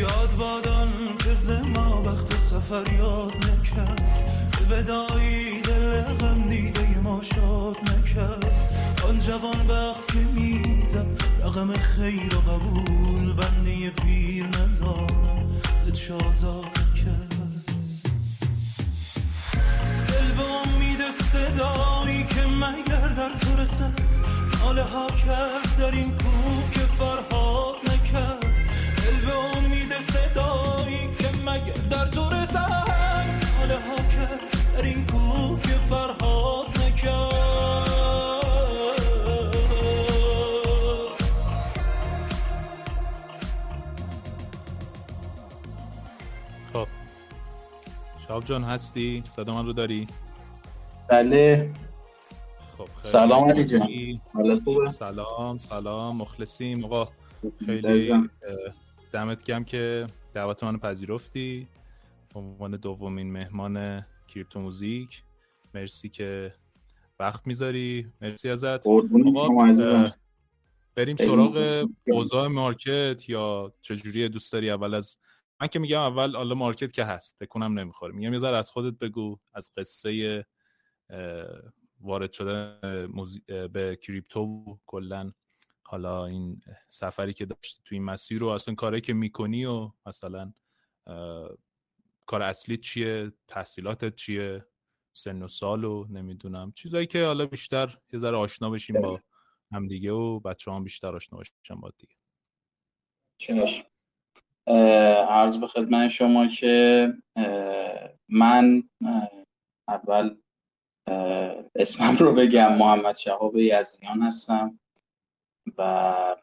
یاد بادان که زما وقت سفر یاد نکرد. ودایی دل غم دیده ما شاد نکرد. آن جوان وقت که می‌زد رقم خیر و قبول بنده پیر ندارم. زد شازاد کرد. دل به امید صدایی که مگر در تو رسد. ها کرد در این کوه که فرهاد نکرد. دل به امید صدایی که مگر در تو رسد ناله ها کرد در این کوه که فرهاد نکرد. خب. شاب جان هستی؟ صدا من رو داری؟ بله. سلام علی جان. سلام سلام مخلصیم. آقا خیلی دمت گم که دعوت منو پذیرفتی. به عنوان دومین مهمان کریپتو موزیک. مرسی که وقت می‌ذاری. مرسی ازت. آقا، بریم سراغ. اوضاع مارکت یا چجوری دوست داری اول از من که میگم اول حالا مارکت که هست. تکونم نمی‌خوره. میگم یه ذره از خودت بگو از قصه وارد شده به کریپتو و کلا حالا این سفری که داشتی تو این مسیر و اصلا کاری که می‌کنی و مثلا کار اصلی چیه تحصیلاتت چیه سن و سال و نمی‌دونم چیزایی که حالا بیشتر یه ذره آشنا بشیم با همدیگه و بچه هم بیشتر آشنا باشن با دیگه. اه، عرض به خدمت شما که من اول اسمم رو بگم محمد شهاب یزدیان هستم و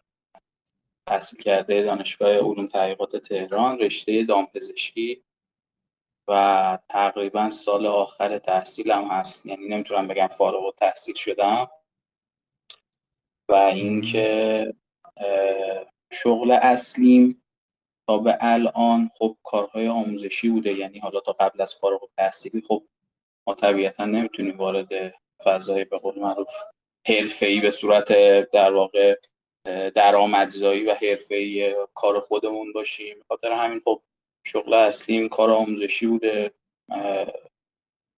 تحصیل کرده دانشگاه علوم تحقیقات تهران رشته دامپزشکی و تقریبا سال آخر تحصیلم هست. یعنی نمی‌تونم بگم فارغ التحصیل شدم. و اینکه شغل اصلیم تا به الان خب کارهای آموزشی بوده. یعنی حالا تا قبل از فارغ التحصیلی خب ما طبیعتا نمی‌تونیم وارد فضای به قول معروف حرفه‌ای به صورت در واقع درآمدزایی و حرفه‌ای کار خودمون باشیم. خاطر همین خب شغل اصلیم کار آموزشی بوده اه،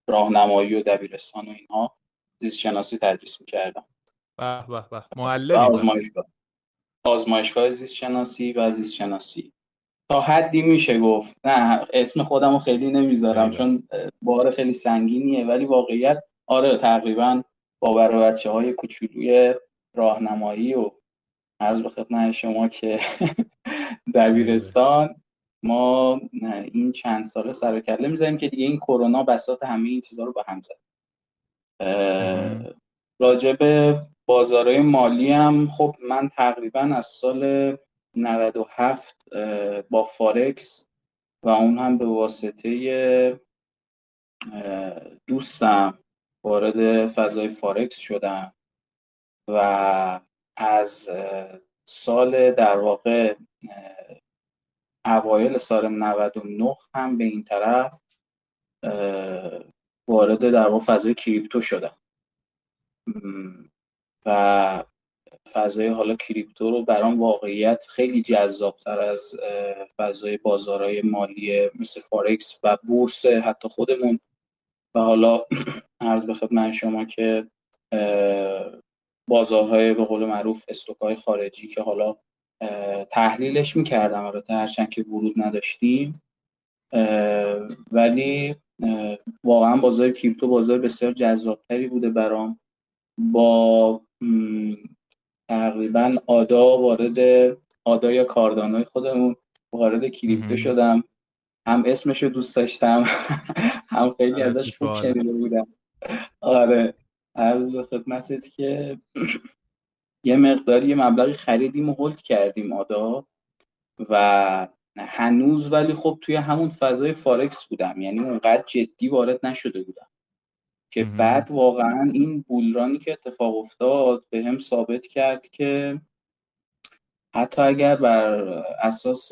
راهنمایی و دبیرستان و اینها. زیست شناسی تدریس می‌کردم. به به به. پس. آزمایشگاه. آزمایشگاه زیست شناسی و زیست شناسی. تا حدی میشه گفت. نه اسم خودم رو خیلی نمی‌ذارم ایوه. چون بار خیلی سنگینیه. ولی واقعیت آره تقریبا با بچه های کوچولوی راهنمایی و عرض به خدمت شما که دبیرستان ما این چند ساله سر کله می‌زنیم که دیگه این کرونا بساط همه این چیزها رو به هم زد به بازارهای مالی هم خب من تقریبا از سال 97 اه، با فارکس و اون هم به واسطه دوستم وارد فضای فارکس شدم و از سال در واقع اوایل سال 99 هم به این طرف وارد در واقع فضای کریپتو شدم. و فضای حالا کریپتو رو برام واقعیت خیلی جذابتر از فضای بازارهای مالی مثل فارکس و بورس حتی خودمون. و حالا عرض به خدمت شما که بازارهای به قول معروف استوکهای خارجی که حالا تحلیلش می‌کردم البته هرچند که ورود نداشتیم. ولی واقعا بازار کریپتو بازار بسیار جذابتری بوده برام. با تقریبا آدا وارد آدا یا کاردانای خودمون وارد کریپتو. شدم هم اسمش رو دوست داشتم هم خیلی ازش خوب. شنیده بودم آره عرض به خدمتت که یه مقداری یه مبلغی خریدیم و هولد کردیم آدا و هنوز ولی خب توی همون فضای فارکس بودم یعنی اونقدر جدی وارد نشده بودم که مهم. بعد واقعا این بولرانی که اتفاق افتاد به هم ثابت کرد که حتی اگر بر اساس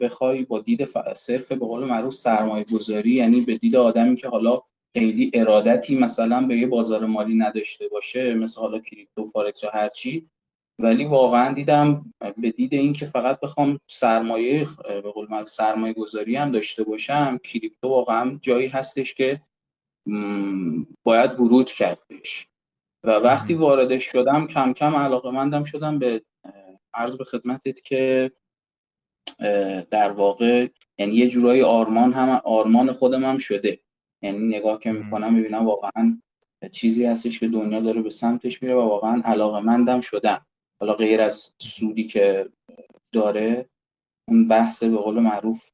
بخوای با دید ف- صرف به قول معروف سرمایه گذاری یعنی به دید آدمی که حالا خیلی ارادتی مثلا به یه بازار مالی نداشته باشه مثل حالا کریپتو فارکس یا هرچی ولی واقعا دیدم به دید این که فقط بخوام سرمایه به قول من سرمایه گذاری هم داشته باشم کریپتو واقعا جایی هستش که باید ورود کردش و وقتی واردش شدم کم کم علاقه مندم شدم به عرض به خدمتت که در واقع یعنی یه جورایی آرمان هم آرمان خودم هم شده. یعنی نگاه که می‌کنم می‌بینم واقعا چیزی هستش که دنیا داره به سمتش میره و واقعا علاقه مندم شدم. حالا غیر از سودی که داره اون بحث به قول معروف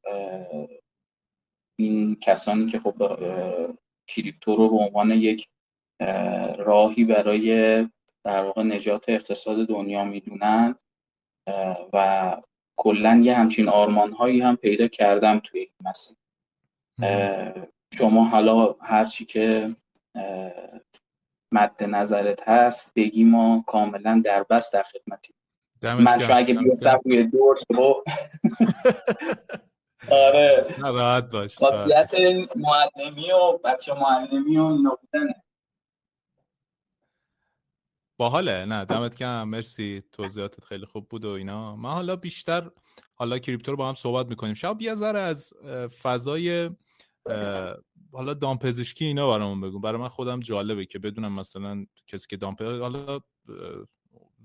این کسانی که خب کریپتو رو به عنوان یک راهی برای در واقع نجات اقتصاد دنیا می‌دونن و کلا یه همچین آرمان هایی هم پیدا کردم توی این مسیر. شما حالا هرچی که مد نظرت هست بگی ما کاملا در بس در خدمتی من شو اگه بیفتم روی دور آره. راحت باش خاصیت معلمی و بچه معلمی و اینا بودنه. باحاله. نه دمت گرم. مرسی. توضیحاتت خیلی خوب بود و اینا. من حالا بیشتر حالا کریپتو رو با هم صحبت می‌کنیم. شاید یه ذره از فضای حالا دامپزشکی اینا برامون بگو. برای من خودم جالبه که بدونم مثلا کسی که دامپزشکی حالا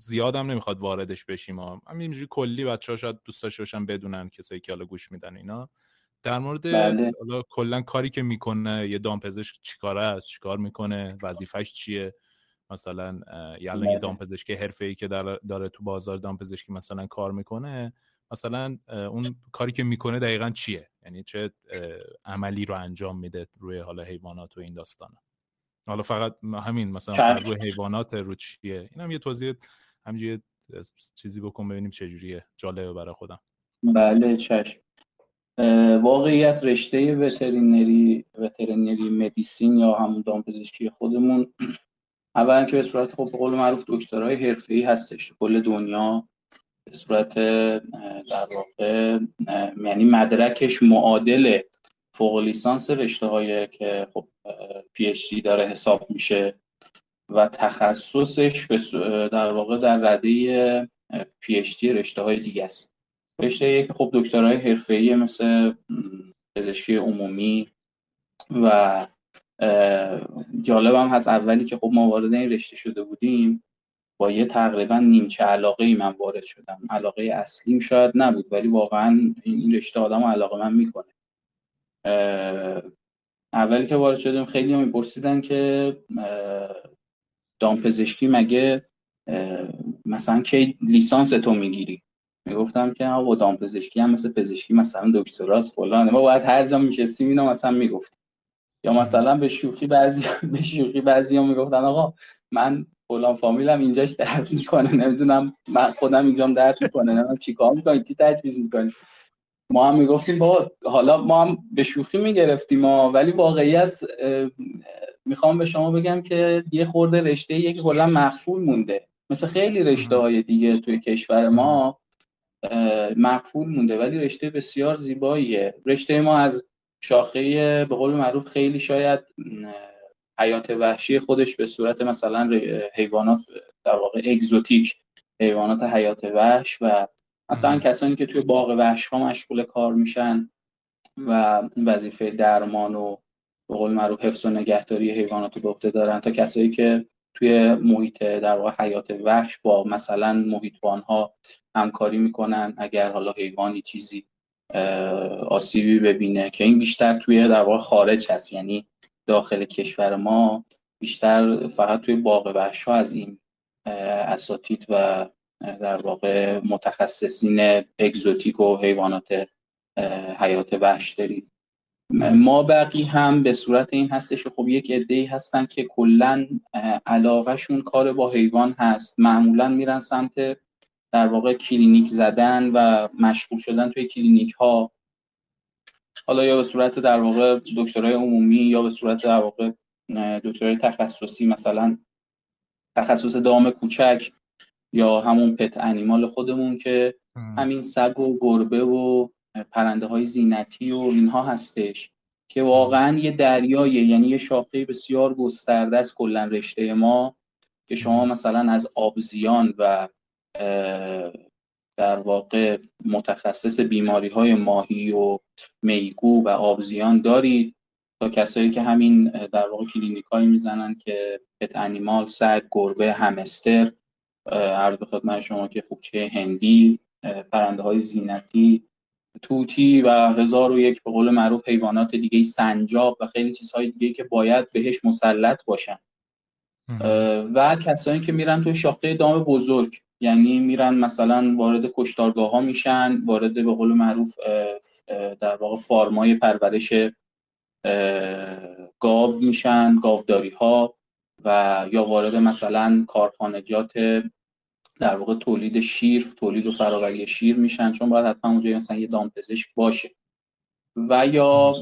زیادم نمی‌خواد واردش بشیم ها همینجوری کلی بچه ها شاید دوست داشته باشن بدونن کسایی که حالا گوش میدن اینا. در مورد بله. حالا کلا کاری که می‌کنه یه دامپزشک چیکاره است؟ چیکار می‌کنه؟ وظیفش چیه؟ مثلا یه یه دامپزشک حرفه‌ای که داره تو بازار دامپزشکی مثلا کار می‌کنه مثلا اون کاری که می‌کنه دقیقا چیه؟ یعنی چه عملی رو انجام میده روی حالا حیوانات و این داستانه حالا فقط همین مثلا روی حیوانات رو چیه؟ این هم یه توضیح همینجوری چیزی بکن ببینیم چجوریه جالبه برای خودم. بله چشم. واقعیت رشته veterinary veterinary medicine یا همون دامپزشکی خودمون. اولا که به صورت خب به قول معروف دکترهای حرفه‌ای هستش. کل دنیا به صورت در واقع یعنی مدرکش معادل فوق لیسانس رشته که خب PhD داره حساب میشه. و تخصصش در واقع در رده پی اچ رشته های دیگه است. رشته که خب دکترهای حرفه‌ای مثل پزشکی عمومی و جالبم هست اولی که خب ما وارد این رشته شده بودیم با یه تقریبا نیمچه علاقه ای من وارد شدم. علاقه اصلیم شاید نبود ولی واقعا این رشته آدم علاقه من می‌کنه. اولی که وارد شدیم خیلی هم میپرسیدن که دامپزشکی مگه مثلا کی لیسانس تو می‌گیری؟ می‌گفتم که با دامپزشکی هم مثل پزشکی مثلا دکتراست فلان. ما باید هر جا میشستیم اینو مثلا می‌گفتیم. یا مثلا به شوخی بعضی به شوخی بعضی هم می‌گفتن آقا من فلان فامیلم اینجاش درد می‌کنه نمی‌دونم من خودم اینجام درد می‌کنه نمی‌دونم چیکار می‌کنی چی تجویز می‌کنی؟ ما هم می‌گفتیم با حالا ما هم به شوخی می‌گرفتیم ولی واقعیت می‌خوام به شما بگم که یه خورده رشته یک کلا مخفول مونده. مثل خیلی رشته های دیگه توی کشور ما مخفول مونده ولی رشته بسیار زیباییه. رشته ما از شاخه به قول معروف خیلی شاید حیات وحشی خودش به صورت مثلا حیوانات در واقع اگزوتیک حیوانات حیات وحش و مثلا کسانی که توی باغ وحش ها مشغول کار میشن و وظیفه درمان و به قول معروف حفظ و نگهداری حیوانات رو به عهده دارن تا کسایی که توی محیط در واقع حیات وحش با مثلا محیطبان ها همکاری می‌کنن اگر حالا حیوانی چیزی آسیبی ببینه که این بیشتر توی در واقع خارج هست یعنی داخل کشور ما بیشتر فقط توی باغ وحش ها از این اساتید و در واقع متخصصین اگزوتیک و حیوانات حیات وحش داریم ما بقی هم به صورت این هستش خب یک عده هستن که کلا علاقه‌شون کار با حیوان هست. معمولا میرن سمت در واقع کلینیک زدن و مشغول شدن توی کلینیک ها حالا یا به صورت در واقع دکترای عمومی یا به صورت در واقع دکترای تخصصی مثلا تخصص دام کوچک. یا همون pet animal خودمون که همین سگ و گربه و پرنده های زینتی و اینها هستش که واقعا یه دریایه یعنی یه شاخه بسیار گسترده است کلا رشته ما که شما مثلا از آبزیان و در واقع متخصص بیماری های ماهی و میگو و آبزیان دارید تا کسایی که همین در واقع کلینیک هایی می‌زنن که پت انیمال سگ گربه همستر عرض به خدمت شما که خوبچه هندی پرنده های زینتی توتی و هزار و یک به قول معروف حیوانات دیگه سنجاب و خیلی چیزهای دیگه که باید بهش مسلط باشن. و کسانی که میرن توی شاخه دام بزرگ یعنی میرن مثلا وارد کشتارگاه ها میشن وارد به قول معروف در واقع فارمای پرورش گاو میشن گاوداری ها و یا وارد مثلا کارخانجات در واقع تولید شیر تولید و فراوری شیر میشن چون باید حتما اونجا مثلا یه دامپزشک باشه. و یا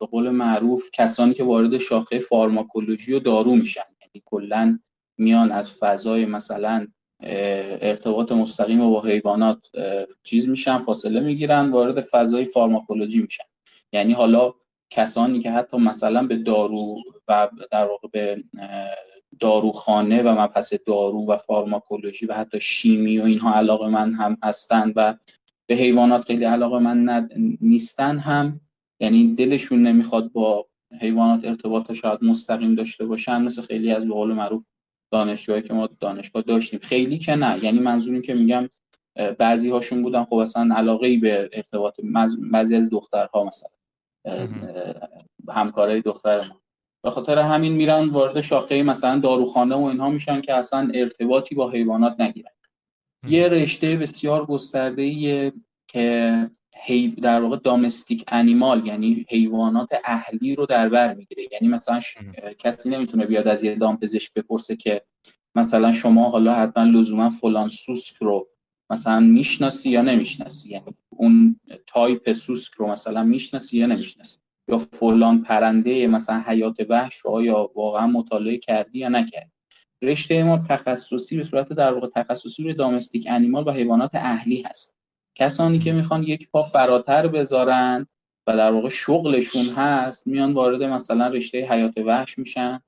به قول معروف کسانی که وارد شاخه فارماکولوژی و دارو میشن. یعنی کلا میان از فضای مثلا ارتباط مستقیم با حیوانات چیز میشن فاصله می‌گیرن وارد فضای فارماکولوژی میشن. یعنی حالا کسانی که حتی مثلا به دارو و در واقع به داروخانه و مبحث دارو و فارماکولوژی و حتی شیمی و اینها علاقه من هم هستن و به حیوانات خیلی علاقه من نیستن هم. یعنی دلشون نمی‌خواد با حیوانات ارتباط شاید مستقیم داشته باشن مثل خیلی از به قول معروف دانشجوهایی که ما دانشگاه داشتیم. خیلی که نه. یعنی منظوری که میگم بعضی هاشون بودن خب اصلا علاقه ای به ارتباط بعضی از دخترها مثلا. همکارای دختر ما به خاطر همین میرن وارد شاخه مثلا داروخانه و اینها میشن که اصلا ارتباطی با حیوانات نگیرن. یه رشته بسیار گسترده که در واقع دامستیک انیمال یعنی حیوانات اهلی رو در بر می‌گیره. یعنی مثلا کسی نمی‌تونه بیاد از یه دام پزشک بپرسه که مثلا شما حالا حتما لزوما فلان سوسک رو مثلا می‌شناسی یا نمی‌شناسی؟ یعنی اون تایپ سوسک رو مثلا می‌شناسی یا نمی‌شناسی؟ یا فلان پرنده مثلا حیات وحش رو آیا واقعا مطالعه کردی یا نکردی؟ رشته ما تخصصی به صورت در واقع تخصصی روی domestic animal و حیوانات اهلی هست. کسانی که می‌خوان یک پا فراتر بذارن و در واقع شغلشون هست میان وارد مثلا رشته حیات وحش میشن.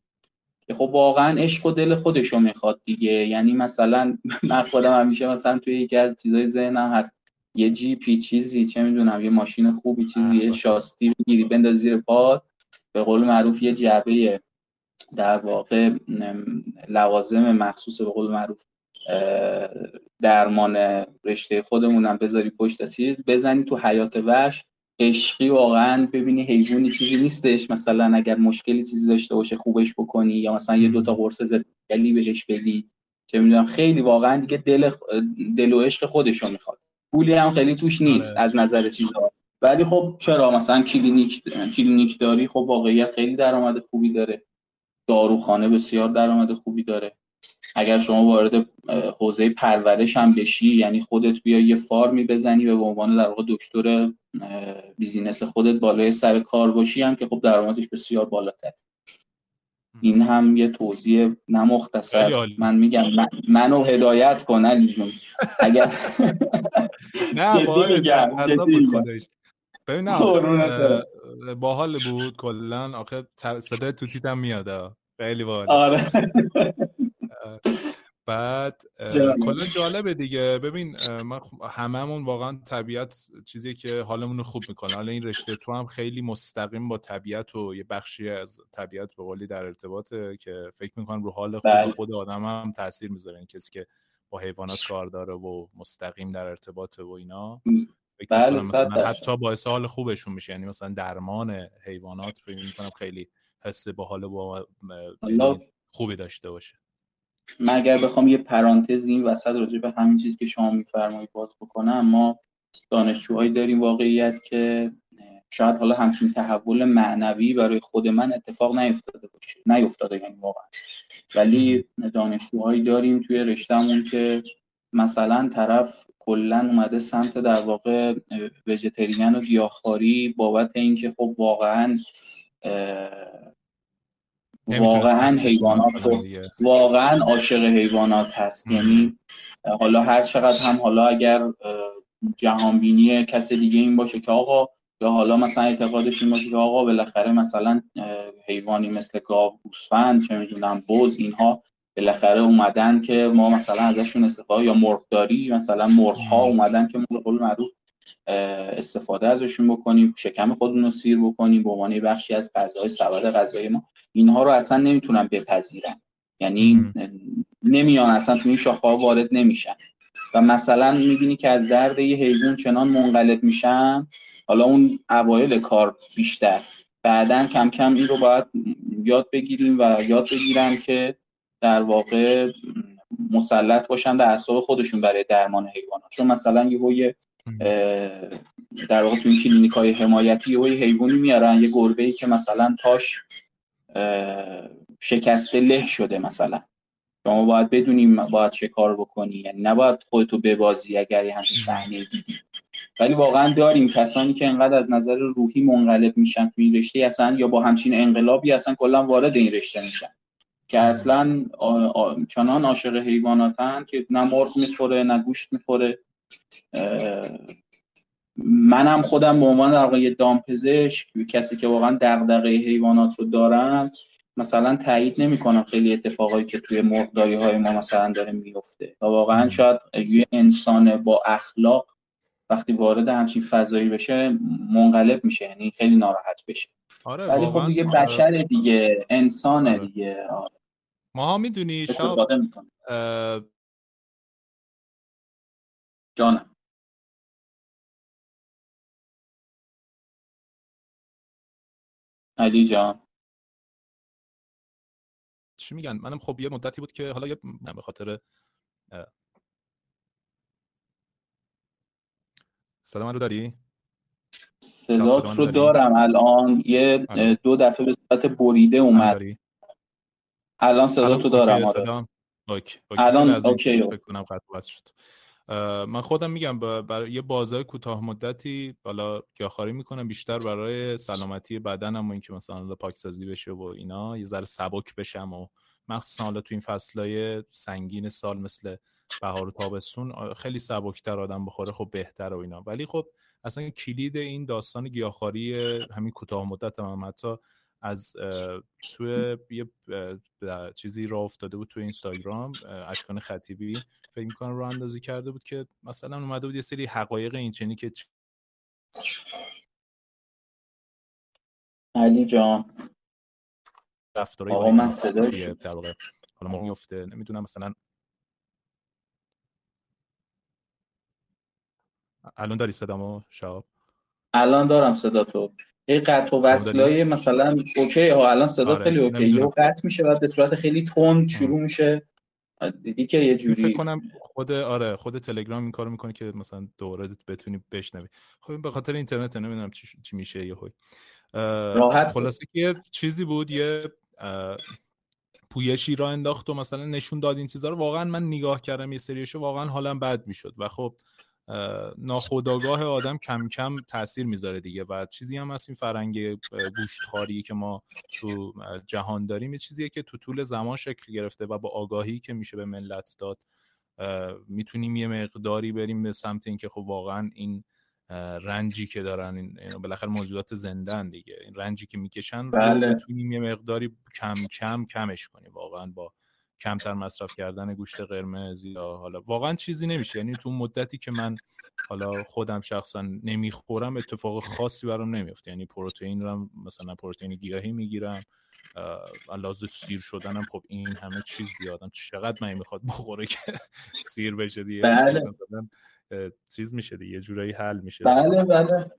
که خب واقعا عشق و دل خودشو می‌خواد دیگه. یعنی مثلا من خودم همیشه مثلا توی یکی از چیزای ذهنم هست. یه جیپی چیزی چه می‌دونم یه ماشین خوبی چیزی یه شاستی بگیری بنداز زیر پاد. به قول معروف یه جعبه در واقع لوازم مخصوص به قول معروف درمان رشته خودمونم بذاری پشت چیز. بزنی تو حیات وحش عشقی واقعا ببینی حیوانی چیزی نیستش. مثلا اگر مشکلی چیزی داشته باشه خوبش بکنی یا مثلا یه دوتا قرص زدگلی بهش بدی. چه می‌دونم خیلی واقعا دیگه دل, دل و عشق خودشو می‌خواد. پولی هم خیلی توش نیست آره. از نظر چیزا. ولی خب چرا؟ مثلا کلینیک کلینیک داری خب واقعیت خیلی درآمد خوبی داره. داروخانه بسیار درآمد خوبی داره. اگر شما وارد حوزه پرورش هم بشی یعنی خودت بیا یه farm ی بزنی و به عنوان در واقع دکتر business خودت بالای سر کار باشی هم که خب درآمدش بسیار بالاتر. این هم یه توضیح نمختصر من میگم من منو هدایت کن علی جون. اگر نه ببین باحال بود کلا آخه صدای توتیتم میاد خیلی باحال. آره. بعد کلا جالبه دیگه. ببین ما هممون واقعا طبیعت چیزی که حالمون رو خوب می‌کنه. حالا این رشته تو هم خیلی مستقیم با طبیعت و یه بخشی از طبیعت به قولی در ارتباطه که فکر می‌کنم رو حال خود, بله. خود آدم هم تاثیر می‌ذاره. این کسی که با حیوانات کار داره و مستقیم در ارتباط و اینا بله حتی باعث حال خوبشون میشه. یعنی مثلا درمان حیوانات فکر می‌کنم خیلی حس با حال با خوبی داشته باشه. من اگر بخوام یه پرانتز این وسط راجع به همین چیز که شما میفرمایید باز بکنم ما دانشجوهایی داریم واقعیت که شاید حالا همچین تحول معنوی برای خود من اتفاق نیفتاده باشه. نیفتاده یعنی واقعا. ولی دانشجوهایی داریم توی رشتهمون که مثلا طرف کلا اومده سمت در واقع وجترین و گیاهخواری بابت اینکه خب واقعا واقعا حیوانات واقعا عاشق حیوانات هست. یعنی حالا هر چقدر هم حالا اگر جهانبینی کس دیگه این باشه که آقا یا حالا مثلا اعتقادش این باشه که آقا بالاخره مثلا حیوانی مثل گاو گوسفند چه می‌دونم بز اینها بالاخره اومدن که ما مثلا ازشون استفاده یا مرغداری مثلا مرغ ها اومدن که ما قول معروف استفاده ازشون بکنیم شکم خودمون رو سیر بکنیم به عنوان بخشی از غذای سبد غذایی ما. اینها رو اصلا نمی‌تونن بپذیرن. یعنی نمیان اصلا تو این شاخه ها وارد نمیشن. و مثلا می‌بینی که از درد یه حیوان چنان منقلب میشن. حالا اون اوایل کار بیشتر. بعدا کم کم این رو باید یاد بگیریم و یاد بگیرن که در واقع مسلط باشن به اعصاب خودشون برای درمان حیوانات. چون مثلا یه در واقع تو این کلینیک های حمایتی یه حیوانی میارن یه گربه ای که مثلا تاش شکسته له شده مثلا. شما باید بدونیم باید چه کار بکنی یعنی نباید خودتو ببازی اگر یه همچین صحنه دیدی. ولی واقعا داریم کسانی که انقدر از نظر روحی منقلب میشن تو این رشته اصلا یا با همچین انقلابی اصلا کلا وارد این رشته میشن. که اصلا چنان عاشق حیواناتن که نه مرغ می‌خوره نه گوشت می‌خوره. منم خودم به عنوان در واقع دامپزشک کسی که واقعا دغدغه حیوانات رو دارم مثلا تایید نمی‌کنم خیلی اتفاقایی که توی مرغداری های ما مثلا داره میفته و واقعا شاید یه انسان با اخلاق وقتی وارد همچین فضایی بشه منقلب میشه یعنی خیلی ناراحت بشه آره ولی خب دیگه آره. بشر دیگه انسانه آره. دیگه آره. ما ها می‌دونی شاب جانم. علی جان. چی میگن؟ منم خب یه مدتی بود که حالا یه به خاطر صدا من رو داری؟ صدا رو دارم. الان یه آره. دو دفعه به صورت بریده اومد. الان صدا تو دارم آره. اوکی. الان اوکی. فکر کنم شد. من خودم میگم برای یه بازار کوتاه مدتی بالا گیاهخواری می‌کنم بیشتر برای سلامتی بدنم و اینکه مثلا پاکسازی بشه و اینا یه ذره سبک بشم و مخصوصا حالا تو این فصلهای سنگین سال مثل بهار و تابستون خیلی سبکتر آدم بخوره خب بهتر و اینا. ولی خب اصلا کلید این داستان گیاهخواری همین کوتاه مدت هم حتی از توی یه چیزی را افتاده بود توی اینستاگرام اشکان خطیبی فکر می‌کنم رو اندازی کرده بود که مثلا اومده بود یه سری حقایق این چنی که علی جان. رفتارهای آقا من صداش حالا ما میفته نمی‌دونم مثلا الان داری صدامو شاب الان دارم صدا تو. این قطع و وصلای مثلا اوکی. ها الان صدا آره. خیلی اوکی. یه قطع میشه بعد به صورت خیلی تند شروع میشه. دیدی که یه جوری فکر کنم خود آره خود تلگرام این کارو می‌کنه که مثلا دوره بتونی بشنوی. خب به خاطر اینترنت نمی‌دونم چی, چی میشه یه راحت خلاصه که چیزی بود یه پویشی را انداخت و مثلا نشون داد این چیزا رو. واقعا من نگاه کردم یه سریشو واقعا حالم بد می‌شد. و خب ناخودآگاه آدم کم کم تاثیر می‌ذاره دیگه و چیزی هم هست این فرنگ گوشتخواری که ما تو جهان داریم یه چیزیه که تو طول زمان شکل گرفته و با آگاهی که میشه به ملت داد می‌تونیم یه مقداری بریم به سمت اینکه خب واقعا این رنجی که دارن این بالاخره موجودات زنده دیگه این رنجی که می‌کشن بله. می‌تونیم یه مقداری کم کم کمش کنیم واقعا با کمتر مصرف کردن گوشت قرمز یا حالا واقعا چیزی نمیشه. یعنی تو مدتی که من حالا خودم شخصا نمی‌خورم اتفاق خاصی برام نمیفته یعنی پروتئین رو مثلا پروتئین گیاهی می‌گیرم لازم سیر شدنم خب این همه چیز بیادم. چقدر من می‌خواد بخوره که سیر بشه دیگه؟ بله. چیز میشه دیگه یه جورایی حل میشه بله بله.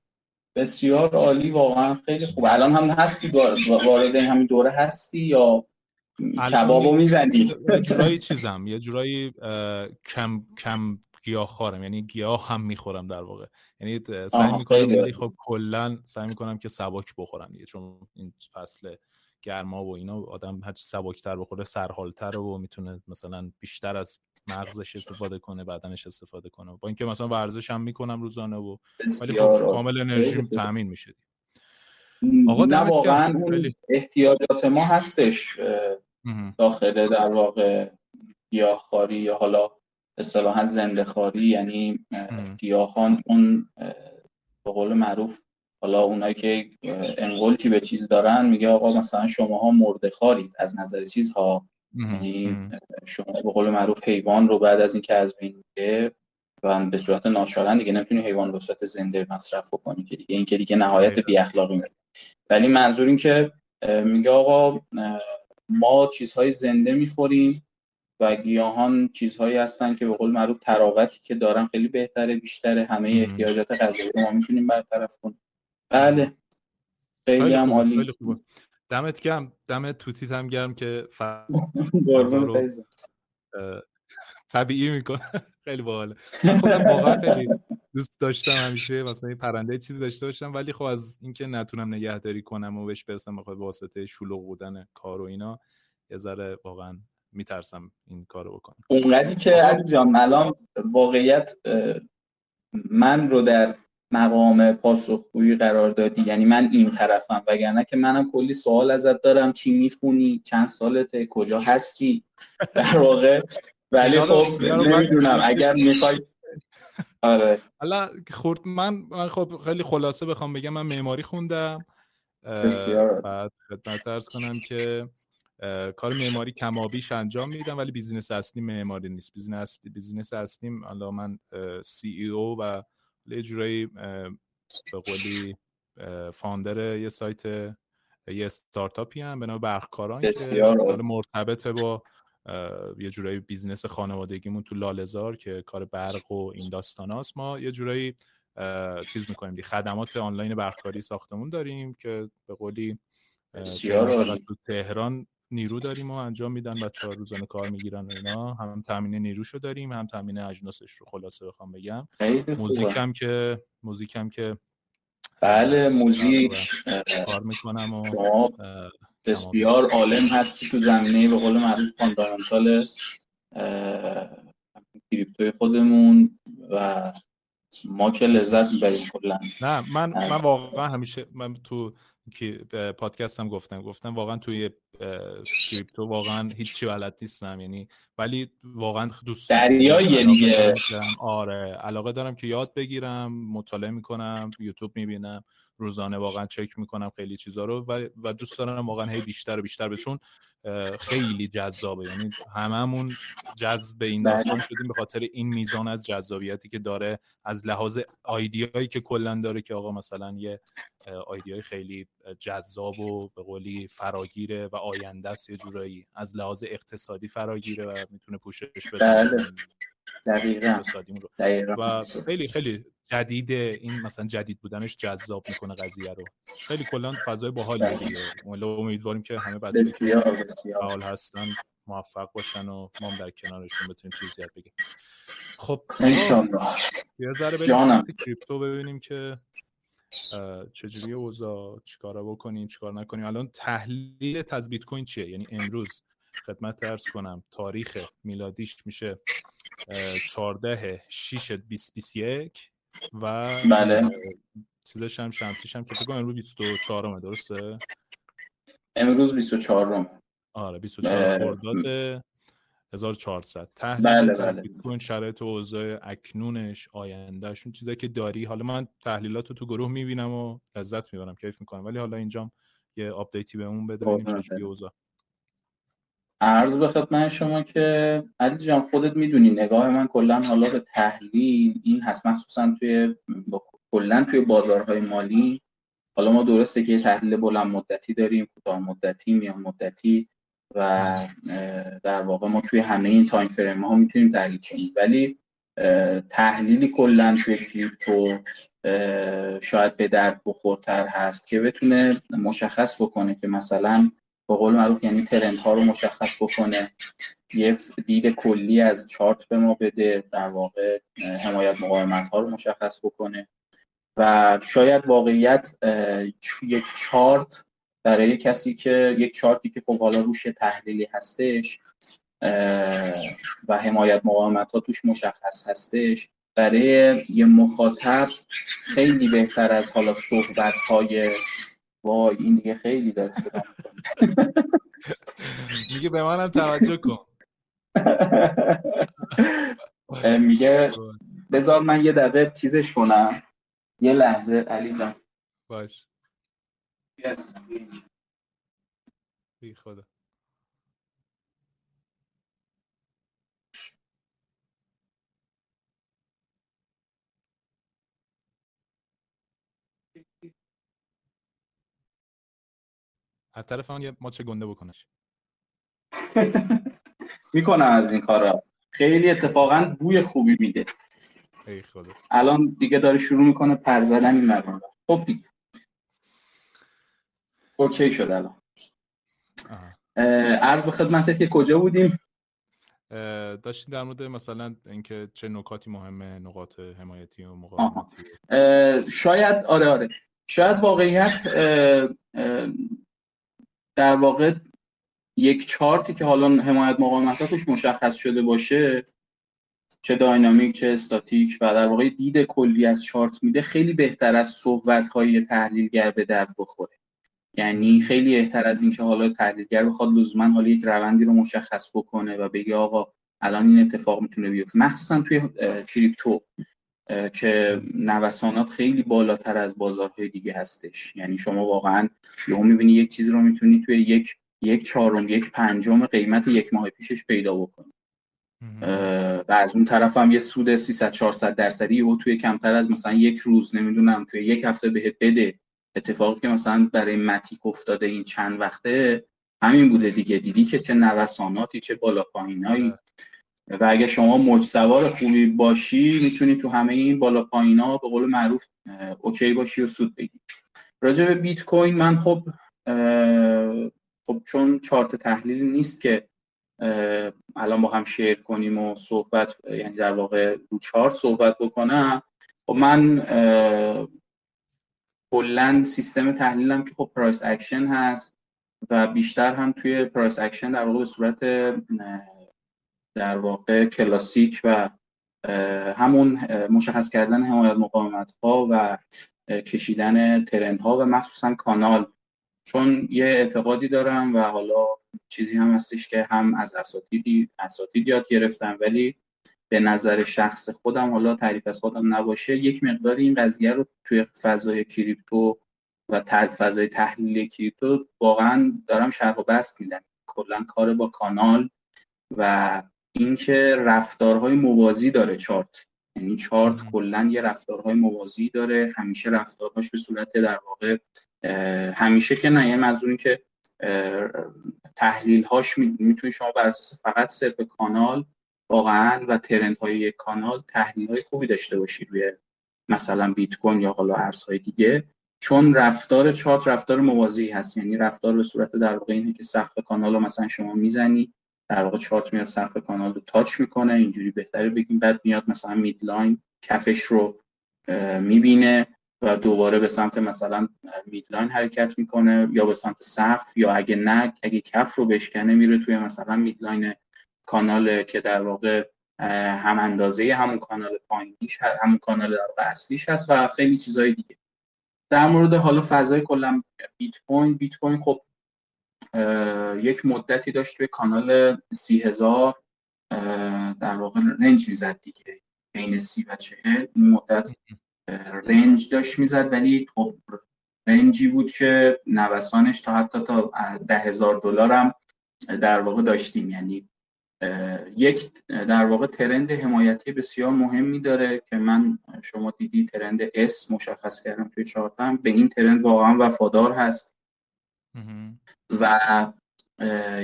بسیار عالی واقعا خیلی خوب. الان هم هستی؟ وارد همین دوره هستی یا کبابو می‌زنی. یه جورایی چیزم یه جورایی کم کم گیاه خارم یعنی گیاه هم می‌خورم در واقع. یعنی سعی می‌کنم ولی خب کلا سعی می‌کنم که سبک بخورم دیگه چون این فصل گرما و اینا آدم هرچی سبکتر بخوره سرحالتر و می‌تونه مثلا بیشتر از مغزش استفاده کنه بدنش استفاده کنه. با اینکه مثلا ورزش هم می‌کنم روزانه و ولی خب کامل انرژی تامین میشه آقا نه واقعا احتیاجات ما هستش. داخل در واقع گیاهخواری یا حالا اصطلاحا زنده خاری یعنی گیاهان اون به قول معروف حالا اونایی که انقلتی به چیز دارن میگه آقا مثلا شماها مرده خارید از نظر چیزها. یعنی شما به قول معروف حیوان رو بعد از اینکه از بین میره و به صورت ناچارن دیگه نمی‌تونی حیوان به صورت زنده مصرف کنی که دیگه این که دیگه نهایت بی اخلاقی میره ولی منظور این که میگه آقا ما چیزهای زنده می‌خوریم و گیاهان چیزهایی هستن که به قول معروف تراوتی که دارن خیلی بهتره بیشتره همه احتیاجات غذایی ما می‌تونیم برطرف کنیم. بله. خیلی هم عالی. دمت گرم. دمت توتیت هم گرم که طبیعی می‌کنه. خیلی باحاله. خودم واقعا خیلی دوست داشتم همیشه مثلا پرنده چیزی داشته باشم ولی خب از اینکه نتونم نگهداری کنم و بهش برسم بخواد واسطه شلوغ بودن کار و اینا یه ذره واقعا میترسم این کارو بکنم. اونقدی که علی جان الان واقعیت من رو در مقام پاسخگویی قرار دادی. یعنی من این طرفم وگرنه که منم کلی سوال ازت دارم. چی می‌خونی؟ چند سالته؟ کجا هستی؟ در واقع ولی خب نمی‌دونم. اگر می‌خوای آره. حالا خود من خب خیلی خلاصه بخوام بگم من معماری خوندم. بسیار. بعد خدمت عرض کنم که کار معماری کمابیش انجام میدم ولی business اصلی معماری نیست. business business اصلیم حالا من CEO و یه جورایی به قولی founder یه سایت یه استارتاپی هم به نام برقکاران که مرتبط با یه جورایی business خانوادگیمون تو لالزار که کار برق و این داستاناست ما یه جورایی چیز می‌کنیم. خدمات آنلاین برقکاری ساختمون داریم که به قولی تو تهران نیرو داریم و انجام میدن بچه ها روزانه کار می‌گیرن و اینا. هم تامین نیروشو داریم هم تامین اجناسش رو خلاصه بخوام بگم. music هم که music هم که بله music. کار می‌کنم و بسیار عالم هستی تو زمینه به قول معروف fundamental crypto ی خودمون و ما که لذت می‌بریم کلا. نه من من واقعا همیشه من تو که پادکست هم گفتم گفتم واقعا توی crypto واقعا هیچی بلد نیستم یعنی ولی واقعا دوست دریاییه دیگه. آره علاقه دارم که یاد بگیرم مطالعه می‌کنم یوتیوب می‌بینم. روزانه واقعا چک می‌کنم خیلی چیزا رو و, و دوست دارم واقعا هی بیشتر و بیشتر بهشون خیلی جذابه یعنی هممون جذب این بله. داستان شدیم به خاطر این میزان از جذابیتی که داره از لحاظ آیدیایی که کلا داره که آقا مثلا یه آیدیای خیلی جذاب و به قولی فراگیره و آینده است یه جورایی از لحاظ اقتصادی فراگیره و می‌تونه پوشش بده بله. دقیقا. و خیلی خیلی جدید این مثلا جدید بودنش جذاب می‌کنه قضیه رو. خیلی کلا فضای باحالی دیگه. امیدواریم که همه بسیار فعال هستن موفق باشن و ما در کنارشون بتونیم چیزی یاد بگیم. خب یه ذره بریم کریپتو ببینیم که چجوری اوضاع چیکارا بکنیم چیکار نکنیم. الان تحلیل از بیت کوین چیه؟ یعنی امروز خدمت ارز کنم تاریخ میلادیش میشه 14 6 2021 و بله. چیزش هم شمسیش هم که فکر امروز 24 م درسته؟ امروز 24 م آره 24 خرداد 1400 تحلیل بله بله. بیت شرایط اوضاع اکنونش آیندهش اون چیزایی که داری. حالا من تحلیلات رو تو گروه می‌بینم و لذت می‌برم کیف می‌کنم. ولی حالا اینجام یه update ی بهمون بده ببینیم چجوری اوضاع. عرض به خدمت شما که علی جان خودت می‌دونی نگاه من کلا حالا به تحلیل این هست مخصوصا توی کلا توی بازارهای مالی. حالا ما درسته که تحلیل بلند مدتی داریم کوتاه مدتی میان مدتی و در واقع ما توی همه این time frame ها می‌تونیم تحلیل کنیم. ولی تحلیلی کلا توی crypto شاید به درد بخورتر هست که بتونه مشخص بکنه که مثلا به قول معروف یعنی ترند ها رو مشخص بکنه. یه دید کلی از چارت به ما بده در واقع حمایت مقاومت ها رو مشخص بکنه. و شاید واقعیت یک چارت برای کسی که یک چارتی که خب حالا روش تحلیلی هستش و حمایت مقاومت ها توش مشخص هستش برای یه مخاطب خیلی بهتر از حالا صحبت های وای این دیگه خیلی داره میگه به منم توجه کن. میگه بذار من یه دقیقه چیزش کنم. یه لحظه علی جان. باش. بی خدا. از طرف من یه ماچ گنده بکنش. می‌کنم از این کارا. خیلی اتفاقا بوی خوبی میده. ای خدا. الان دیگه داره شروع می‌کنه پر زدن این مقام خب دیگه. اوکی شد الان. عرض به خدمتت که کجا بودیم؟ داشتیم در مورد مثلا اینکه چه نکاتی مهمه نقاط حمایتی و مقاومتی. شاید آره آره. شاید واقعیت اه، اه، در واقع یک چارتی که حالا حمایت مقاومتاتش مشخص شده باشه چه داینامیک چه استاتیک و در واقع دید کلی از چارت میده خیلی بهتر از صحبت های تحلیلگر به درد بخوره. یعنی خیلی بهتر از اینکه حالا تحلیلگر بخواد لزوما حالا یک روندی رو مشخص بکنه و بگه آقا الان این اتفاق می‌تونه بیفته. مخصوصا توی کریپتو. که نوسانات خیلی بالاتر از بازارهای دیگه هستش. یعنی شما واقعا یهو می‌بینی یک چیزی رو می‌تونی توی یک یک چهارم یک پنجم قیمت یک ماه پیشش پیدا بکنی. و از اون طرف هم یه سود 300 400 درصدی او توی کمتر از مثلا یک روز نمی‌دونم توی یک هفته بهت بده. اتفاقی که مثلا برای متیک افتاده این چند وقته همین بوده دیگه. دیدی که چه نوساناتی چه بالا پایینایی. و اگه شما موج سوار خوبی باشی می‌تونی تو همه این بالا پایینا به قول معروف okay باشی و سود بگیری. راجع به بیت کوین من خب خب چون چارت تحلیلی نیست که الان با هم share کنیم و صحبت یعنی در واقع رو چارت صحبت بکنم. خب من کلا سیستم تحلیلم که خب price action هست و بیشتر هم توی price action در واقع به صورت در واقع کلاسیک و همون مشخص کردن حمایت مقاومت ها و کشیدن trend ها و مخصوصا کانال. چون یه اعتقادی دارم و حالا چیزی هم هستش که هم از اساتیدی اساتید یاد گرفتم ولی به نظر شخص خودم حالا تعریف از خودم نباشه یک مقدار این قضیه رو توی فضای crypto و فضای تحلیل کریپتو واقعا دارم شرح و بسط میدم. کلا کار با کانال و اینکه رفتارهای موازی داره چارت. یعنی چارت. کلا یه رفتارهای موازی داره. همیشه رفتارهاش به صورت در واقع همیشه که نه. منظور این که تحلیل هاش می‌تونی شما بر اساس فقط صرف کانال واقعا و ترند های یک کانال تحلیل های خوبی داشته باشی روی مثلا بیت کوین یا حالا ارزهای دیگه. چون رفتار چارت رفتار موازی هست. یعنی رفتار به صورت در واقع اینه که سقف کانال رو مثلا شما می‌زنی. در واقع چارت میاد سقف کانال رو touch می‌کنه اینجوری بهتره بگیم. بعد میاد مثلا midline کفش رو می‌بینه و دوباره به سمت مثلا midline حرکت می‌کنه یا به سمت سقف یا اگه نه اگه کف رو بشکنه میره توی مثلا midline کانال که در واقع هم اندازه همون کانال پایینیش همون کانال در واقع اصلیش هست و خیلی چیزهای دیگه. در مورد حالا فضای کلا بیت کوین بیت کوین خب یک مدتی داشت توی کانال سی هزار در واقع رنج می‌زد دیگه. بین سی و چهل این مدت رنج داشت می‌زد ولی خب رنجی بود که نوسانش تا حتی تا ده هزار دلار هم در واقع داشتیم. یعنی یک در واقع ترند حمایتی بسیار مهمی داره که من شما دیدی ترند اس مشخص کردم توی چارتم به این ترند واقعا وفادار هست. و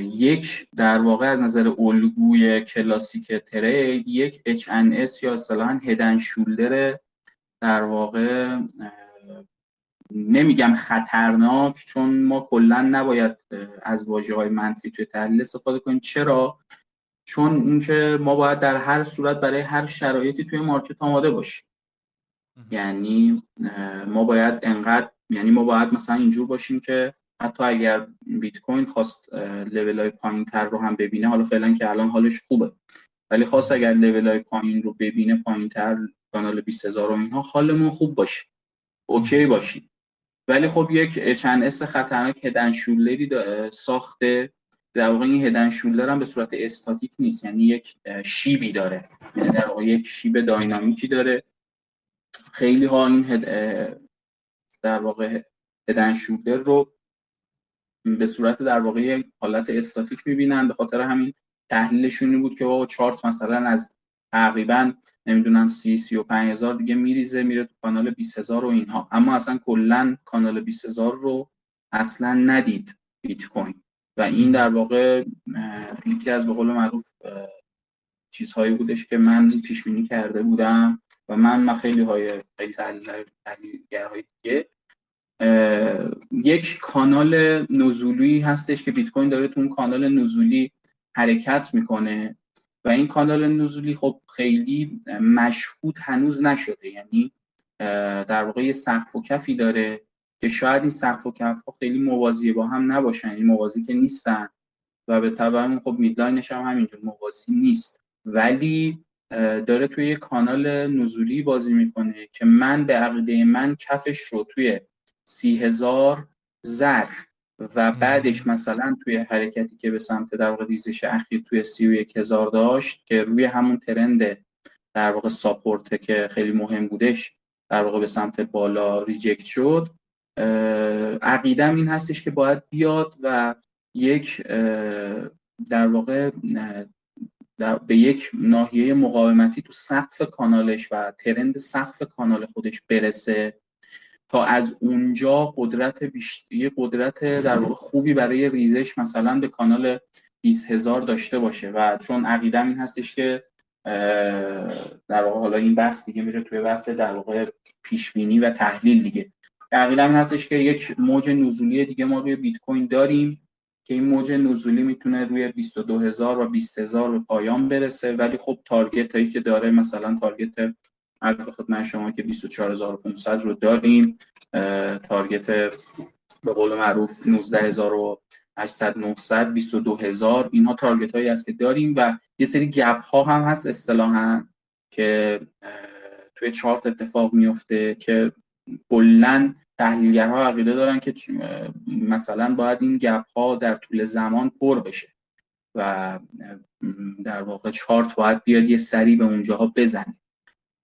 یک در واقع از نظر الگوی کلاسیک ترید یک HNS یا اصطلاحا هدن شولدر در واقع نمیگم خطرناک چون ما کلا نباید از واژه های منفی توی تحلیل استفاده کنیم. چرا؟ چون اینکه ما باید در هر صورت برای هر شرایطی توی مارکت آماده باشیم. یعنی ما باید انقدر یعنی ما باید مثلا اینجور باشیم که حتی اگر بیت کوین خواست لول های پایین تر رو هم ببینه حالا فعلا که الان حالش خوبه. ولی خواست اگر لول های پایین رو ببینه پایین تر کانال 20000 و اینها حالمون خوب باشه. اوکی باشیم ولی خب یک چند اس خطرناک هدن شولدری دا- ساخته. در واقع این هدن شولدر هم به صورت استاتیک نیست یعنی یک شیبی داره. یعنی در واقع یک شیب داینامیکی داره. خیلی ها این هد... در واقع هدن شولدر رو به صورت در واقع حالت استاتیک می‌بینن. به خاطر همین تحلیلشون بود که با چارت مثلا از تقریبا نمی‌دونم سی سی و پنج هزار دیگه میریزه میره تو کانال 20 هزار و اینها. اما اصلا کلا کانال 20 هزار رو اصلا ندید بیت کوین. و این در واقع یکی از به قول معروف چیزهایی بودش که من پیش بینی کرده بودم و من و خیلی های خیلی تحلیلگرهای دیگه یک کانال نزولی هستش که بیت کوین داره تو اون کانال نزولی حرکت می‌کنه. و این کانال نزولی خب خیلی مشهود هنوز نشده. یعنی در واقع یه سقف و کفی داره که شاید این سقف و کف ها خیلی موازی با هم نباشن. یعنی موازی که نیستن و به طبع خب میدلاینش هم همینجور موازی نیست. ولی داره توی یه کانال نزولی بازی می‌کنه که من به عقیده من کفش رو توی سی هزار زد و بعدش مثلا توی حرکتی که به سمت در واقع ریزش اخیر توی سی و یک هزار داشت که روی همون ترند در واقع ساپورته که خیلی مهم بودش در واقع به سمت بالا ریجکت شد عقیدم این هستش که باید بیاد و یک در واقع به یک ناحیه مقاومتی تو سقف کانالش و ترند سقف کانال خودش برسه. تا از اونجا قدرت بیشتری قدرت در خوبی برای ریزش مثلا به کانال 20 هزار داشته باشه و چون عقیدم این هستش که در واقع حالا این بحث دیگه میره توی بحث در واقع پیش بینی و تحلیل دیگه. عقیدم این هستش که یک موج نزولی دیگه ما روی بیت کوین داریم که این موج نزولی می‌تونه روی 22000 و 20000 به پایان برسه. ولی خب تارگت هایی که داره مثلا تارگت عرض خدمت شما که 24500 رو داریم. تارگت به قول معروف 19800 900 22000 اینها تارگت هایی است که داریم و یه سری گپ ها هم هست اصطلاحا که توی چارت اتفاق میفته که کلا تحلیلگرها عقیده دارن که مثلا باید این گپ ها در طول زمان پر بشه و در واقع چارت باید بیاد یه سری به اونجاها بزنه.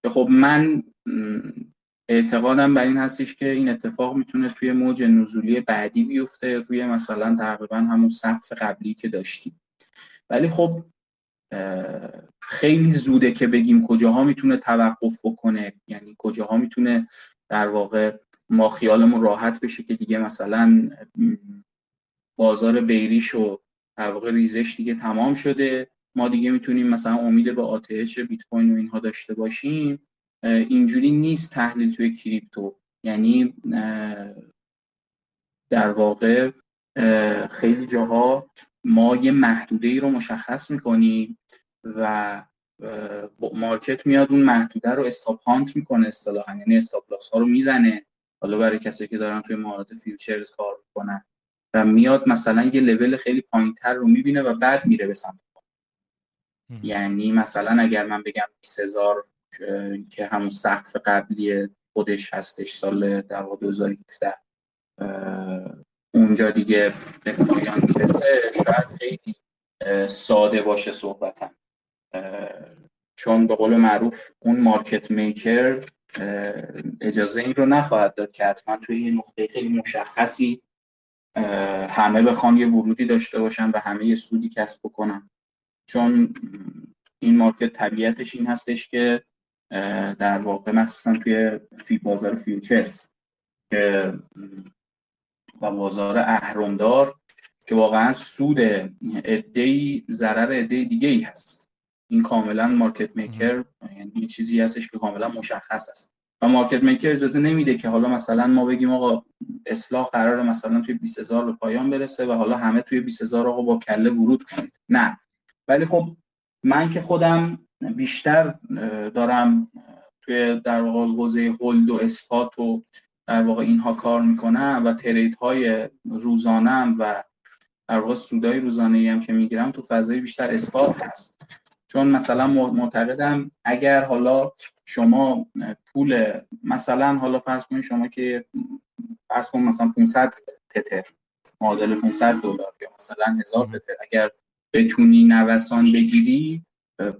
که خب من اعتقادم بر این هستش که این اتفاق می‌تونه توی موج نزولی بعدی بیفته روی مثلا تقریبا همون سقف قبلی که داشتیم. ولی خب خیلی زوده که بگیم کجاها می‌تونه توقف بکنه. یعنی کجاها می‌تونه در واقع ما خیالمون راحت بشه که دیگه مثلا بازار بیریش و در واقع ریزش دیگه تمام شده. ما دیگه می‌تونیم مثلا امید به آتش بیت کوین و اینها داشته باشیم اینجوری نیست تحلیل توی کریپتو. یعنی در واقع خیلی جاها ما یه محدوده ای رو مشخص می‌کنیم و مارکت میاد اون محدوده رو استاپ هانت می‌کنه اصطلاحا. یعنی استاپ ها رو می‌زنه. حالا برای کسایی که دارن توی مارکت فیوچرز کار می‌کنن. و میاد مثلا یه لول خیلی پایینتر رو می‌بینه و بعد میره به سمت یعنی مثلا اگر من بگم 20000 که همون سقف قبلی خودش هستش سال در 2017 اونجا دیگه به پایان می‌رسه شاید خیلی ساده باشه صحبتم. چون به قول معروف اون market maker اجازه این رو نخواهد داد که حتما توی یه نقطه خیلی مشخصی همه بخوان یه ورودی داشته باشن و همه یه سودی کسب بکنن. چون این market طبیعتش این هستش که در واقع مخصوصا توی فی بازار futures که و بازار اهرمدار که واقعا سود ادهی ضرر عده دیگه ای هست. این کاملا مارکت میکر یعنی چیزی هستش که کاملا مشخص است. و مارکت میکر اجازه نمیده که حالا مثلا ما بگیم آقا اصلاح قرار مثلا توی 20000 به پایان برسه و حالا همه توی 20000 آقا با کله ورود کنید. نه. ولی خب من که خودم بیشتر دارم توی در واقع حوزه هولد و اثبات و در واقع اینها کار می‌کنم و ترید های روزانم و در واقع سودای روزانه ای هم که می‌گیرم تو فضای بیشتر اثبات هست. چون مثلا معتقدم اگر حالا شما پول مثلا حالا فرض کنید شما که فرض کن مثلا 500 تتر معادل 500 دلار یا مثلا 1000 تتر اگر بتونی نوسان بگیری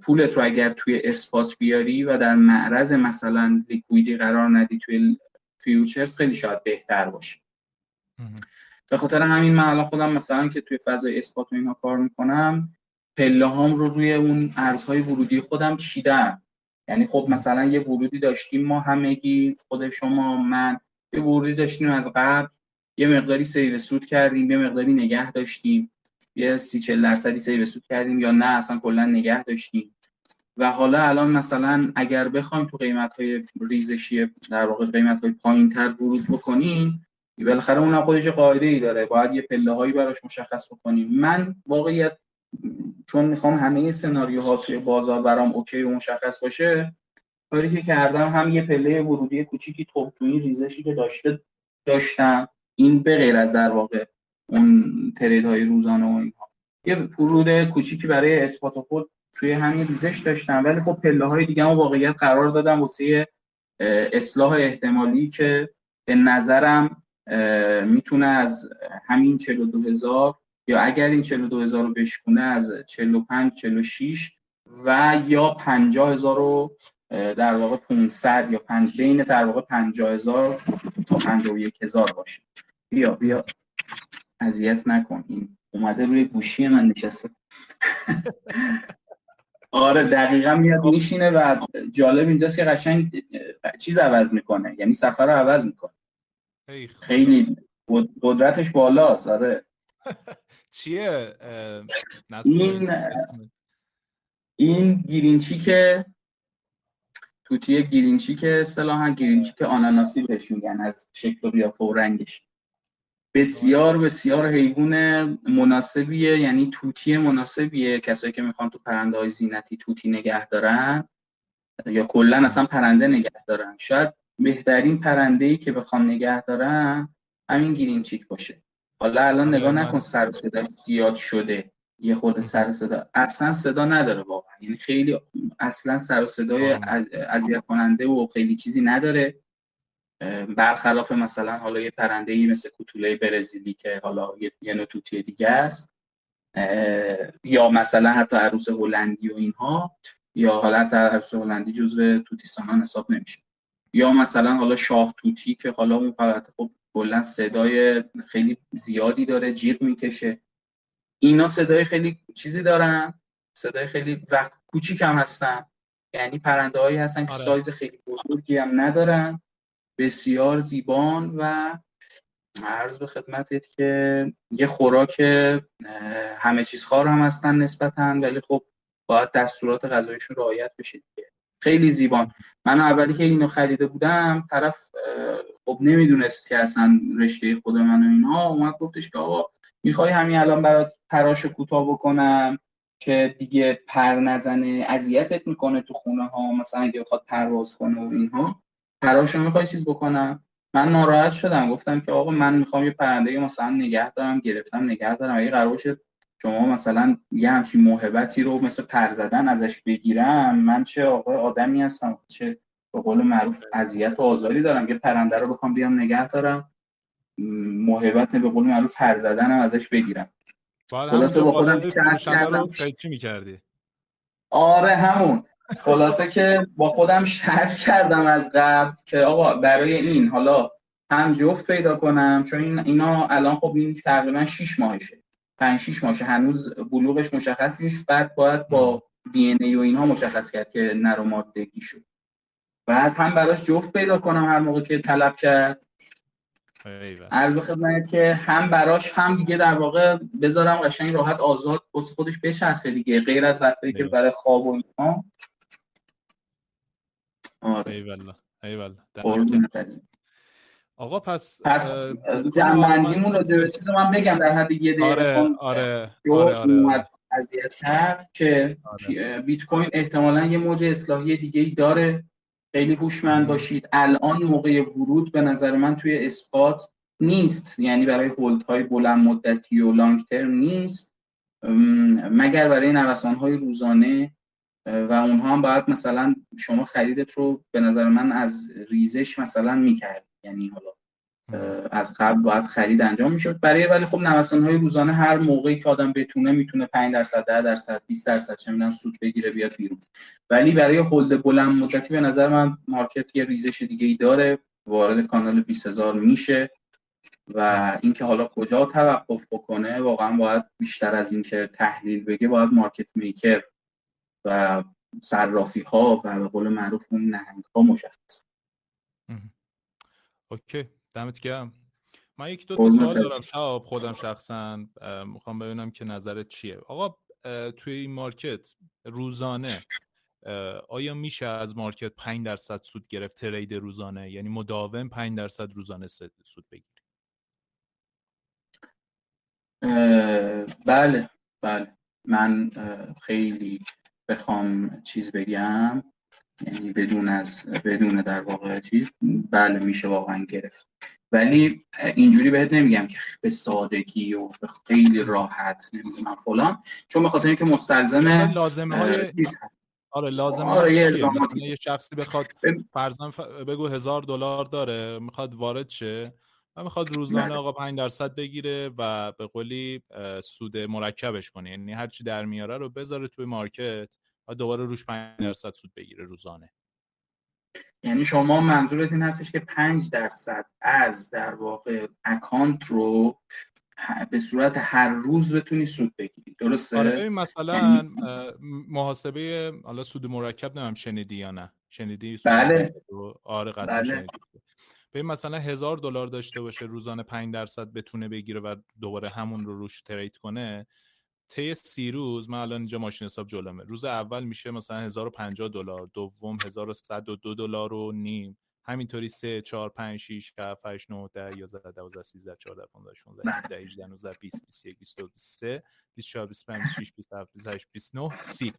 پولت رو اگر توی اثبات بیاری و در معرض مثلا لیکویدی قرار ندی توی فیوچرز خیلی شاید بهتر باشه. به خاطر همین من الان خودم مثلا که توی فضای spot و اینا کار می‌کنم پله هام رو روی اون ارزهای ورودی خودم چیدم. یعنی خب مثلا یه ورودی داشتیم ما همگی خود شما من یه ورودی داشتیم از قبل یه مقداری save سود کردیم یه مقداری نگه داشتیم. یه سی چل درصدی save سود کردیم یا نه اصلا کلا نگه داشتیم. و حالا الان مثلا اگر بخوایم تو قیمت های ریزشی در واقع قیمت های پایین تر ورود بکنیم بالاخره اون خودش قاعده ای داره. باید یه پله هایی براش مشخص بکنیم. من واقعیت چون می‌خوام همه سناریوها توی بازار برام اوکی و مشخص باشه کاری که کردم هم یه پله ورودی کوچیکی تو تو این ریزشی که داشته داشتم این به غیر از در واقع اون ترید های روزانه و اینها. یه ورود کوچیکی برای اثبات خود توی همین ریزش داشتم ولی خب پله های دیگه هم واقعیت قرار دادم واسه اصلاح احتمالی که به نظرم می‌تونه از همین 42 هزار یا اگر این 42 هزار رو بشکونه از 45 46 و یا 50 هزار رو در واقع 500 یا 5 بین در واقع 50 هزار تا 51 هزار باشه. بیا بیا. اذیت نکن. این اومده روی گوشی من نشسته. آره دقیقا میاد میشینه و جالب اینجاست که قشنگ چیز عوض می‌کنه. یعنی سفر رو عوض می‌کنه. خیلی قدرتش بالاست. آره. چیه؟ این این گیرینچی که توتی گیرینچی که اصطلاحا گیرینچی که آناناسی بهش میگن از شکل و قیافه و رنگش. بسیار بسیار حیوان مناسبیه یعنی توتی مناسبیه. کسایی که می‌خوان تو پرنده های زینتی توتی نگه دارن یا کلا اصلا پرنده نگه دارن. شاید بهترین پرنده ای که بخوام نگه دارن همین گیرینچیک باشه. حالا الان نگاه نکن سر صدا زیاد شده. یه خورده سر صدا. اصلا صدا نداره واقعا. یعنی خیلی اصلا سر صدای اذیت کننده و خیلی چیزی نداره. برخلاف مثلا حالا یه پرنده ای مثل کوتوله برزیلی که حالا یه نوع توتی دیگه است یا مثلا حتی عروس هلندی و اینها یا حالا حتی عروس هلندی جزو توتیسانان حساب نمیشه. یا مثلا حالا شاه توتی که حالا اون خب کلا صدای خیلی زیادی داره جیغ می‌کشه. اینا صدای خیلی چیزی دارن صدای خیلی و کوچیک هم هستن. یعنی پرنده هایی هستن که آره. سایز خیلی بزرگی هم ندارن. بسیار زیبان و عرض به خدمتت که یه خوراک همه چیز خار هم هستن نسبتا ولی خب باید دستورات غذایشون رعایت بشه دیگه. خیلی زیبان. من اولی که اینو خریده بودم طرف خب نمی‌دونست که اصلا رشته خود من و اینها. اومد گفتش که آقا می‌خوای همین الان برات تراش کوتاه بکنم که دیگه پر نزنه اذیتت می‌کنه تو خونه ها مثلا اگه بخواد پرواز کنه و اینها. تراشو می‌خوای چیز بکنم؟ من ناراحت شدم. گفتم که آقا من می‌خوام یه پرنده مثلا نگه دارم گرفتم نگه دارم. اگه قرار شما مثلا یه همچین موهبتی رو مثل پر زدن ازش بگیرم من چه آقا آدمی هستم چه به قول معروف اذیت و آزاری دارم. یه پرنده رو بخوام بیام نگه دارم موهبت به قول معروف پر زدنم ازش بگیرم. خلاصه با خودم چی می‌کردی؟ آره همون. خلاصه که با خودم شرط کردم از قبل که آقا برای این حالا هم جفت پیدا کنم چون این اینا الان خب این تقریبا 6 ماهشه. 5 6 ماهشه. هنوز بلوغش مشخص نیست. بعد باید با دی ای و اینها مشخص کرد که نر و مادگی شد. بعد هم براش جفت پیدا کنم هر موقع که طلب کرد. عرض به خدمت که هم براش هم دیگه در واقع بذارم قشنگ راحت آزاد خودش بچرخه دیگه غیر از وقتی که برای خواب و اینها. آره. ایوالا ایوالا آقا پس پس جنبندیمون رو چیز من بگم. در حد یه دقیقه آره آره آره, آره, اذیت کرد که آره. بیت کوین احتمالا یه موج اصلاحی دیگه ای داره. خیلی هوشمند باشید. الان موقع ورود به نظر من توی اثبات نیست. یعنی برای هولد های بلند مدتی و لانگ ترم نیست. مگر برای نوسان های روزانه و اونها هم باید مثلا شما خریدت رو به نظر من از ریزش مثلا می‌کرد یعنی حالا از قبل باید خرید انجام می‌شد. برای ولی خب نوسان های روزانه هر موقعی که آدم بتونه می‌تونه 5 درصد 10 درصد 20 درصد چه می‌دونم سود بگیره بیاد بیرون. ولی برای hold بلند مدتی به نظر من market یه ریزش دیگه ای داره. وارد کانال 20000 میشه و اینکه حالا کجا توقف بکنه واقعا باید بیشتر از اینکه تحلیل بگه باید market maker و صرافی ها و به قول معروف اون نهنگ ها مشخص OK. دمت گرم. من یک دو تا سوال دارم. شهاب خودم شخصا می‌خوام ببینم که نظرت چیه. آقا توی این مارکت روزانه آیا میشه از مارکت 5 درصد سود گرفت؟ ترید روزانه. یعنی مداوم 5 درصد روزانه سود بگیری. بله بله. من خیلی بخوام چیز بگم یعنی بدون از بدون در واقع چیز بله میشه واقعا گرفت. ولی اینجوری بهت نمیگم که به سادگی و به خیلی راحت نمی‌دونم فلان چون به خاطر اینکه مستلزم لازمه های آره لازم آره یه, شخصی بخواد فرضاً بگو هزار دلار داره می‌خواد وارد شه و می‌خواد روزانه بله. آقا 5 درصد بگیره و به قولی سود مرکبش کنه. یعنی هر چی در میاره رو بذاره توی مارکت. و دوباره روش 5 درصد سود بگیره روزانه. یعنی شما منظورت این هستش که 5 درصد از در واقع اکانت رو به صورت هر روز بتونی سود بگیری. درسته؟ آره مثلا یعنی... محاسبه حالا سود مرکب نمیم شنیدی یا نه؟ شنیدی بله. آره قطعا بله. به مثلا هزار دلار داشته باشه روزانه 5 درصد بتونه بگیره و دوباره همون رو روش ترید کنه طی سی روز من الان اینجا ماشین حساب جلومه. روز اول میشه مثلا 1050 دلار دوم 1102 دلار و نیم. همینطوری 3 4 5 6 7 8 9 10 11 12 13 14 15 16 17 18 19 20 21 22 23 24 25 26 27 28 29 30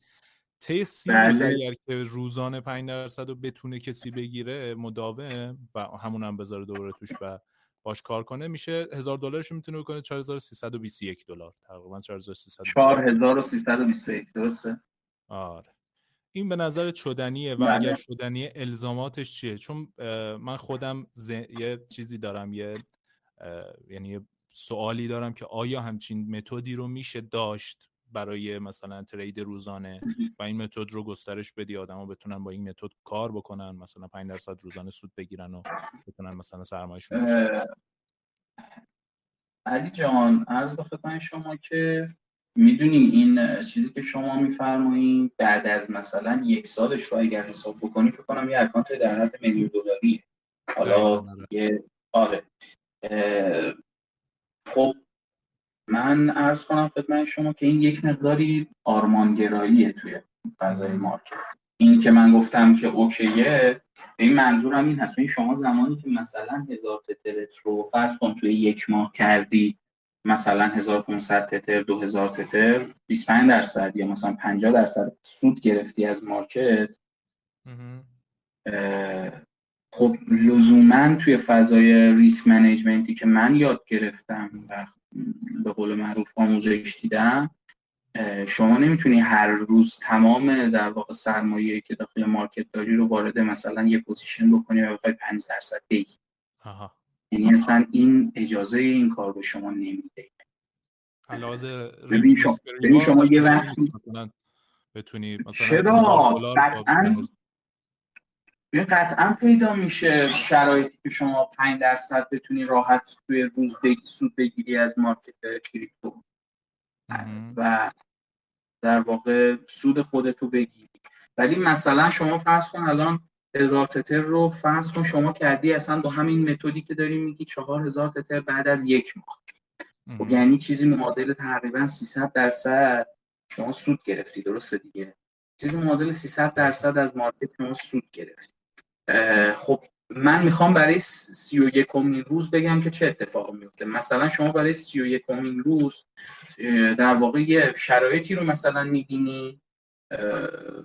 طی سی روز بله. اگر که روزانه 5 درصد رو بتونه کسی بگیره مداوم و همون هم بذاره دوباره توش و باش کار کنه میشه هزار دلارش می‌تونه بکنه 4321 دلار. تقریبا 4321 درسته؟ آره. این به نظر شدنیه و بله. اگر شدنیه الزاماتش چیه؟ چون من خودم یه چیزی دارم یه یعنی سوالی دارم که آیا همچین متدی رو میشه داشت؟ برای مثلا ترید روزانه و این متد رو گسترش بدی آدما بتونن با این متد کار بکنن مثلا 5 درصد روزانه سود بگیرن و بتونن مثلا سرمایه‌شون علی جان عرض به خدمت شما که می‌دونیم این چیزی که شما میفرمایین بعد از مثلا یک سالش رو اگر حساب بکنی فکر کنم یه اکانت در حد میلیون دلاریه حالا آره. یه آره. خب من ارز کنم خدمت شما که این یک مقداری آرمانگراییه توی فضای مارکت. این که من گفتم که اوکیه این منظورم این هست. این شما زمانی که مثلا هزار تترت رو فرض کن توی یک ماه کردی مثلا 1500 تتر 2000 تتر 25 درصد یا مثلا 50 درصد سود گرفتی از market خب لزوما توی فضای risk management ی که من یاد گرفتم و به قول معروف آموزش دیدم. شما نمی‌تونی هر روز تمام در واقع سرمایه که داخل market داری رو وارد مثلا یه position بکنی و بخوای 5 درصد بگی. یعنی اصلا این اجازه این کار به شما نمیده. ببین شما, شما یه وقتی بتونی مثلا چرا؟ قطعا این قطعا پیدا میشه شرایطی که شما 5 درصد بتونی راحت توی روز بگی سود بگیری از مارکت کریپتو. و در واقع سود خودتو بگیری. ولی مثلا شما فرض کن الان هزار تتر رو فرض کن شما کردی اصلا با همین متدی که داری میگی چهار هزار تتر بعد از یک ماه. خب یعنی چیزی معادل تقریبا 300 درصد شما سود گرفتی درسته دیگه؟ چیزی معادل 300 درصد از مارکت شما سود گرفتی. خب من می‌خوام برای سی و یکمین روز بگم که چه اتفاقی میفته. مثلا شما برای سی و یکمین روز در واقع یه شرایطی رو مثلا می‌بینی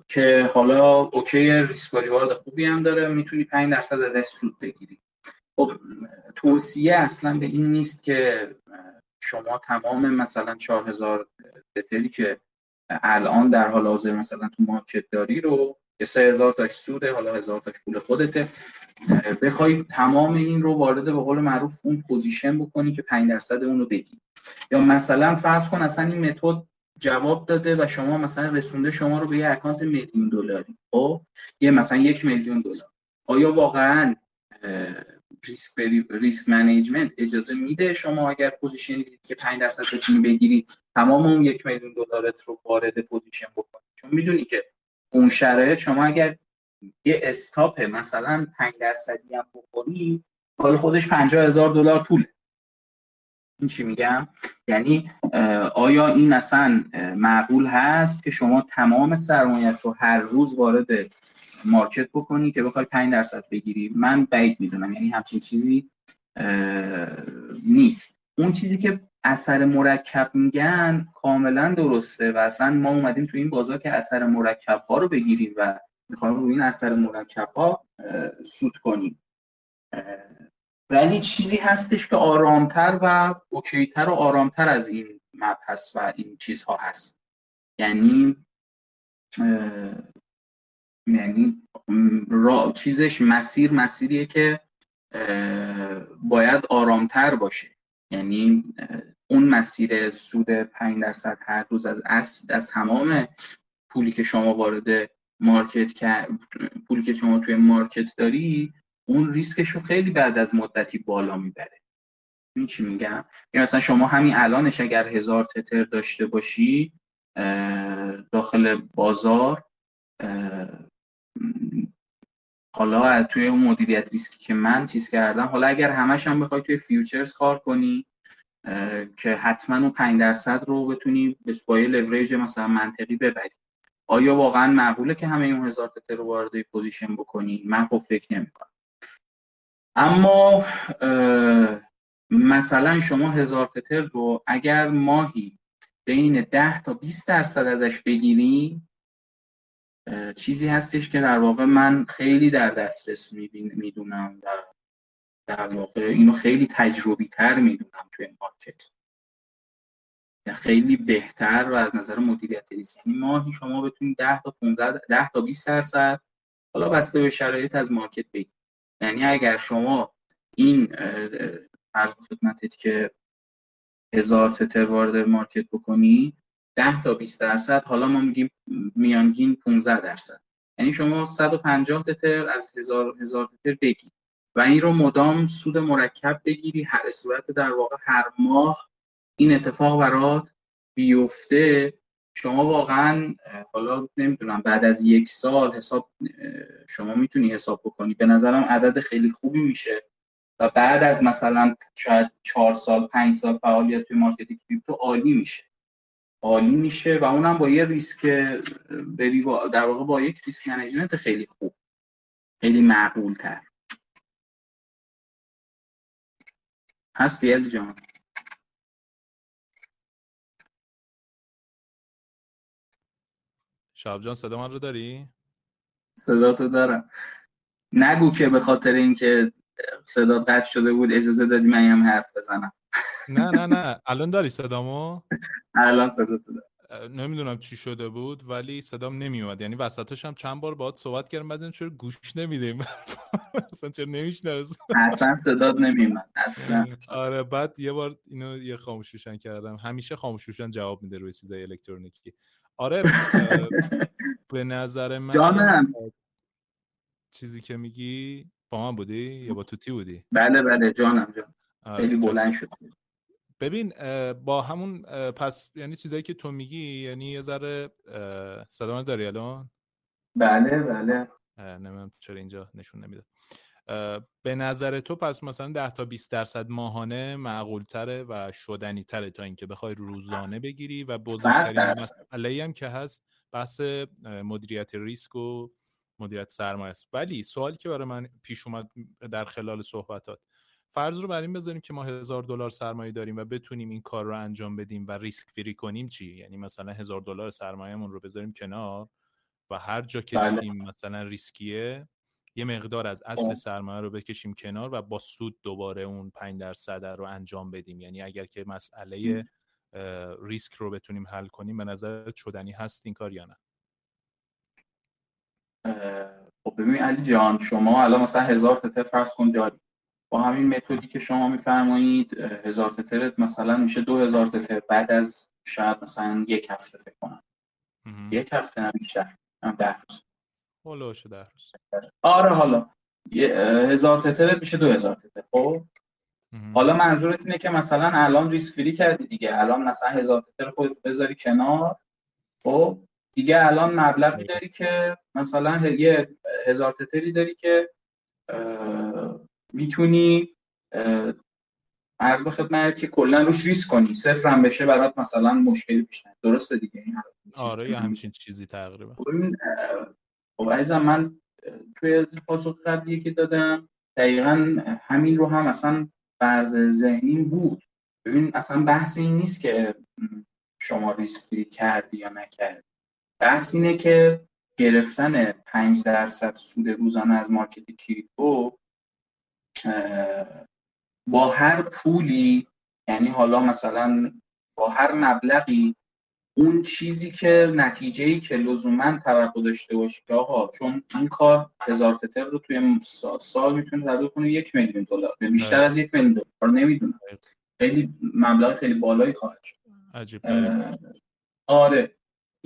که حالا OK ریسک خوبی هم داره می‌تونی 5 درصد ازش سود بگیری. خب توصیه اصلا به این نیست که شما تمام مثلا 4000 تتری که الان در حال حاضر مثلا تو market داری رو که 3000 تاش سوده حالا 1000 تاش پول خودته. بخوای تمام این رو وارد به قول معروف اون position بکنی که 5 درصد اون رو بگی یا مثلا فرض کن اصلا این متد جواب داده و شما مثلا رسونده شما رو به یه account میلیون دلاری. خب؟ یه مثلا یک میلیون دلار. آیا واقعا risk risk management اجازه میده شما اگر position دید که 5 درصد بتونی بگیری تمام اون یک میلیون دلارت رو وارد position بکنی؟ چون می‌دونی که اون شرایط شما اگر یه stop مثلا 5 درصدی هم بخوری حال خودش 50 هزار دلار پوله. این چی میگم؟ یعنی آیا این اصلا معقول هست که شما تمام سرمایت رو هر روز وارد مارکت بکنی که بخوای 5 درصد بگیری؟ من بعید می‌دونم یعنی همچین چیزی نیست. اون چیزی که اثر مرکب میگن کاملا درسته و اصلا ما اومدیم تو این بازار که اثر مرکب ها رو بگیریم و می‌خوایم روی این اثر مرکب ها سود کنیم. ولی چیزی هستش که آرامتر و اوکیتر و آرامتر از این مبحث و این چیزها هست. یعنی یعنی را چیزش مسیر مسیریه که باید آرامتر باشه. یعنی اون مسیر سود 5 درصد هر روز از اصل از تمام پولی که شما وارد مارکت پولی که شما توی market داری اون ریسکش رو خیلی بعد از مدتی بالا می‌بره. این چی میگم؟ یعنی مثلا شما همین الانش اگر هزار تتر داشته باشی داخل بازار حالا توی اون مدیریت ریسکی که من چیز کردم حالا اگر همش هم بخوای توی futures کار کنی که حتما اون 5 درصد رو بتونی به پای لوریج مثلا منطقی ببری. آیا واقعا معقوله که همه اون هزار تتر رو وارد position بکنی؟ من خب فکر نمی‌کنم. اما مثلا شما هزار تتر رو اگر ماهی بین 10 تا 20 درصد ازش بگیری چیزی هستش که در واقع من خیلی در دسترس می‌دونم و در واقع اینو خیلی تجربی تر می‌دونم توی market خیلی بهتر و از نظر مدیریت ریسک. یعنی ماهی شما بتونید 10 تا 15 10 تا 20 درصد حالا بسته به شرایط از مارکت بگیرید یعنی اگر شما این عرض خدمتت که هزار تتر وارد مارکت بکنی 10 تا 20 درصد حالا ما میگیم میانگین 15 درصد. یعنی شما 150 تتر از هزار هزار تتر بگیر. و این رو مدام سود مرکب بگیری هر صورت در واقع هر ماه این اتفاق برات بیفته. شما واقعا حالا نمی‌دونم بعد از یک سال حساب شما می‌تونی حساب بکنی. به نظرم عدد خیلی خوبی میشه. و بعد از مثلا شاید چهار سال پنج سال فعالیت توی market crypto عالی میشه. عالی میشه و اونم با یه ریسک بری در واقع با یک risk management خیلی خوب خیلی معقول تر هستی الی جان؟ شاب جان صدا من رو داری؟ صدا تو دارم. نگو که به خاطر اینکه صدا قطع شده بود اجازه دادی من هم حرف بزنم. نه نه نه. الان داری صدامو؟ الان صدا نمی‌دونم چی شده بود ولی صدام نمیومد یعنی وسطش هم چند بار باهات صحبت کردم بعدن چرا گوش نمیدیم. اصلا چرا نمیشنوه اصلا صدات نمیومد اصلا. آره بعد یه بار اینو یه خاموشوشن کردم. همیشه خاموشوشن جواب میده روی چیزای الکترونیکی. آره به نظر من جانم. چیزی که میگی با من بودی؟ یا با توتی بودی؟ بله بله جانم جان آره، خیلی بلند شد. ببین با همون پس یعنی چیزایی که تو میگی یعنی یه ذره صدا داری الان؟ بله بله. نمی‌دونم چرا اینجا نشون نمیده به نظر تو پس مثلا 10 تا 20 درصد ماهانه معقول تره و شدنی تره تا اینکه بخوای روزانه بگیری و بزرگترین مسئله هم که هست بحث مدیریت ریسک و مدیریت سرمایه است. ولی سوالی که برای من پیش اومد در خلال صحبتات فرض رو بر این بذاریم که ما هزار دلار سرمایه داریم و بتونیم این کار رو انجام بدیم و ریسک فری کنیم چی؟ یعنی مثلا هزار دلار سرمایهمون رو بذاریم کنار و هر جا که بله. دیدیم مثلا ریسکیه یه مقدار از اصل سرمایه رو بکشیم کنار و با سود دوباره اون 5 درصد رو انجام بدیم. یعنی اگر که مسئله ریسک رو بتونیم حل کنیم به نظر شدنی هست این کار یا نه؟ خب ببین علی جان شما الان مثلا هزار تتر فرض کن داری. با همین متدی که شما میفرمایید هزار تترت مثلا میشه دو هزار تتر بعد از شاید مثلا یک هفته فکر کنم. یک هفته نه بیشتر. ده روز. حالا ده روز. آره حالا. هزار تتر میشه دو هزار تتر خب؟ حالا منظورت اینه که مثلا الان ریسک فری کردی دیگه. الان مثلا هزار تتر خود بذاری کنار. خب؟ دیگه الان مبلغی داری که مثلا یه هزار تتری داری که می‌تونی عرض به خدمت که کلا روش ریسک کنی. صفر هم بشه برات مثلا مشکلی پیش درسته دیگه؟ این آره یا همچین چیزی تقریبا. خب عزیزم من توی پاسخ قبلی که دادم دقیقا همین رو هم اصلا فرض ذهنی بود. ببین اصلا بحث این نیست که شما ریسک کردی یا نکردی. بحث اینه که گرفتن 5 درصد سود روزانه از مارکت کریپتو با هر پولی یعنی حالا مثلا با هر مبلغی اون چیزی که نتیجه ای که لزوما توقع داشته باشی که آقا چون این کار هزار تتر رو توی سال می‌تونه تبدیل کنه یک میلیون دلار بیشتر از یک میلیون دلار نمی‌دونم. خیلی مبلغ خیلی بالایی خواهد شد. آره.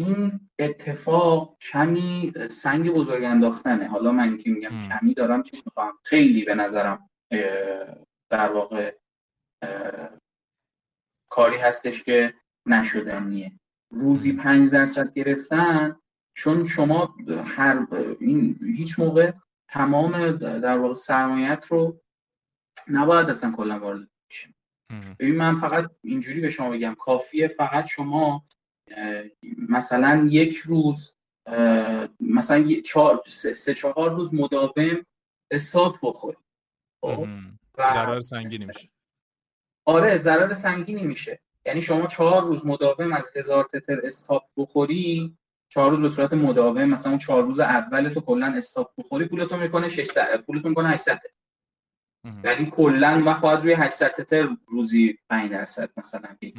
این اتفاق کمی سنگ بزرگ انداختنه. حالا من که میگم کمی دارم چیز می‌خوام. خیلی به نظرم در واقع کاری هستش که نشدنیه روزی پنج درصد گرفتن چون شما هر این هیچ موقع تمام در واقع سرمایت رو نباید اصلا کلا وارد بشیم ببین من فقط اینجوری به شما بگم کافیه فقط شما مثلا یک روز مثلا سه چهار روز مداوم استاپ بخوری. خب؟ ضرر سنگینی میشه. آره ضرر سنگینی میشه. یعنی شما چهار روز مداوم از هزار تتر استاپ بخوری چهار روز به صورت مداوم مثلا چهار روز اول تو کلا استاپ بخوری پولتون می‌کنه 600 پولتون می‌کنه 800 یعنی کلا وقت باید روی 800 تتر روزی 5 درصد مثلا بگی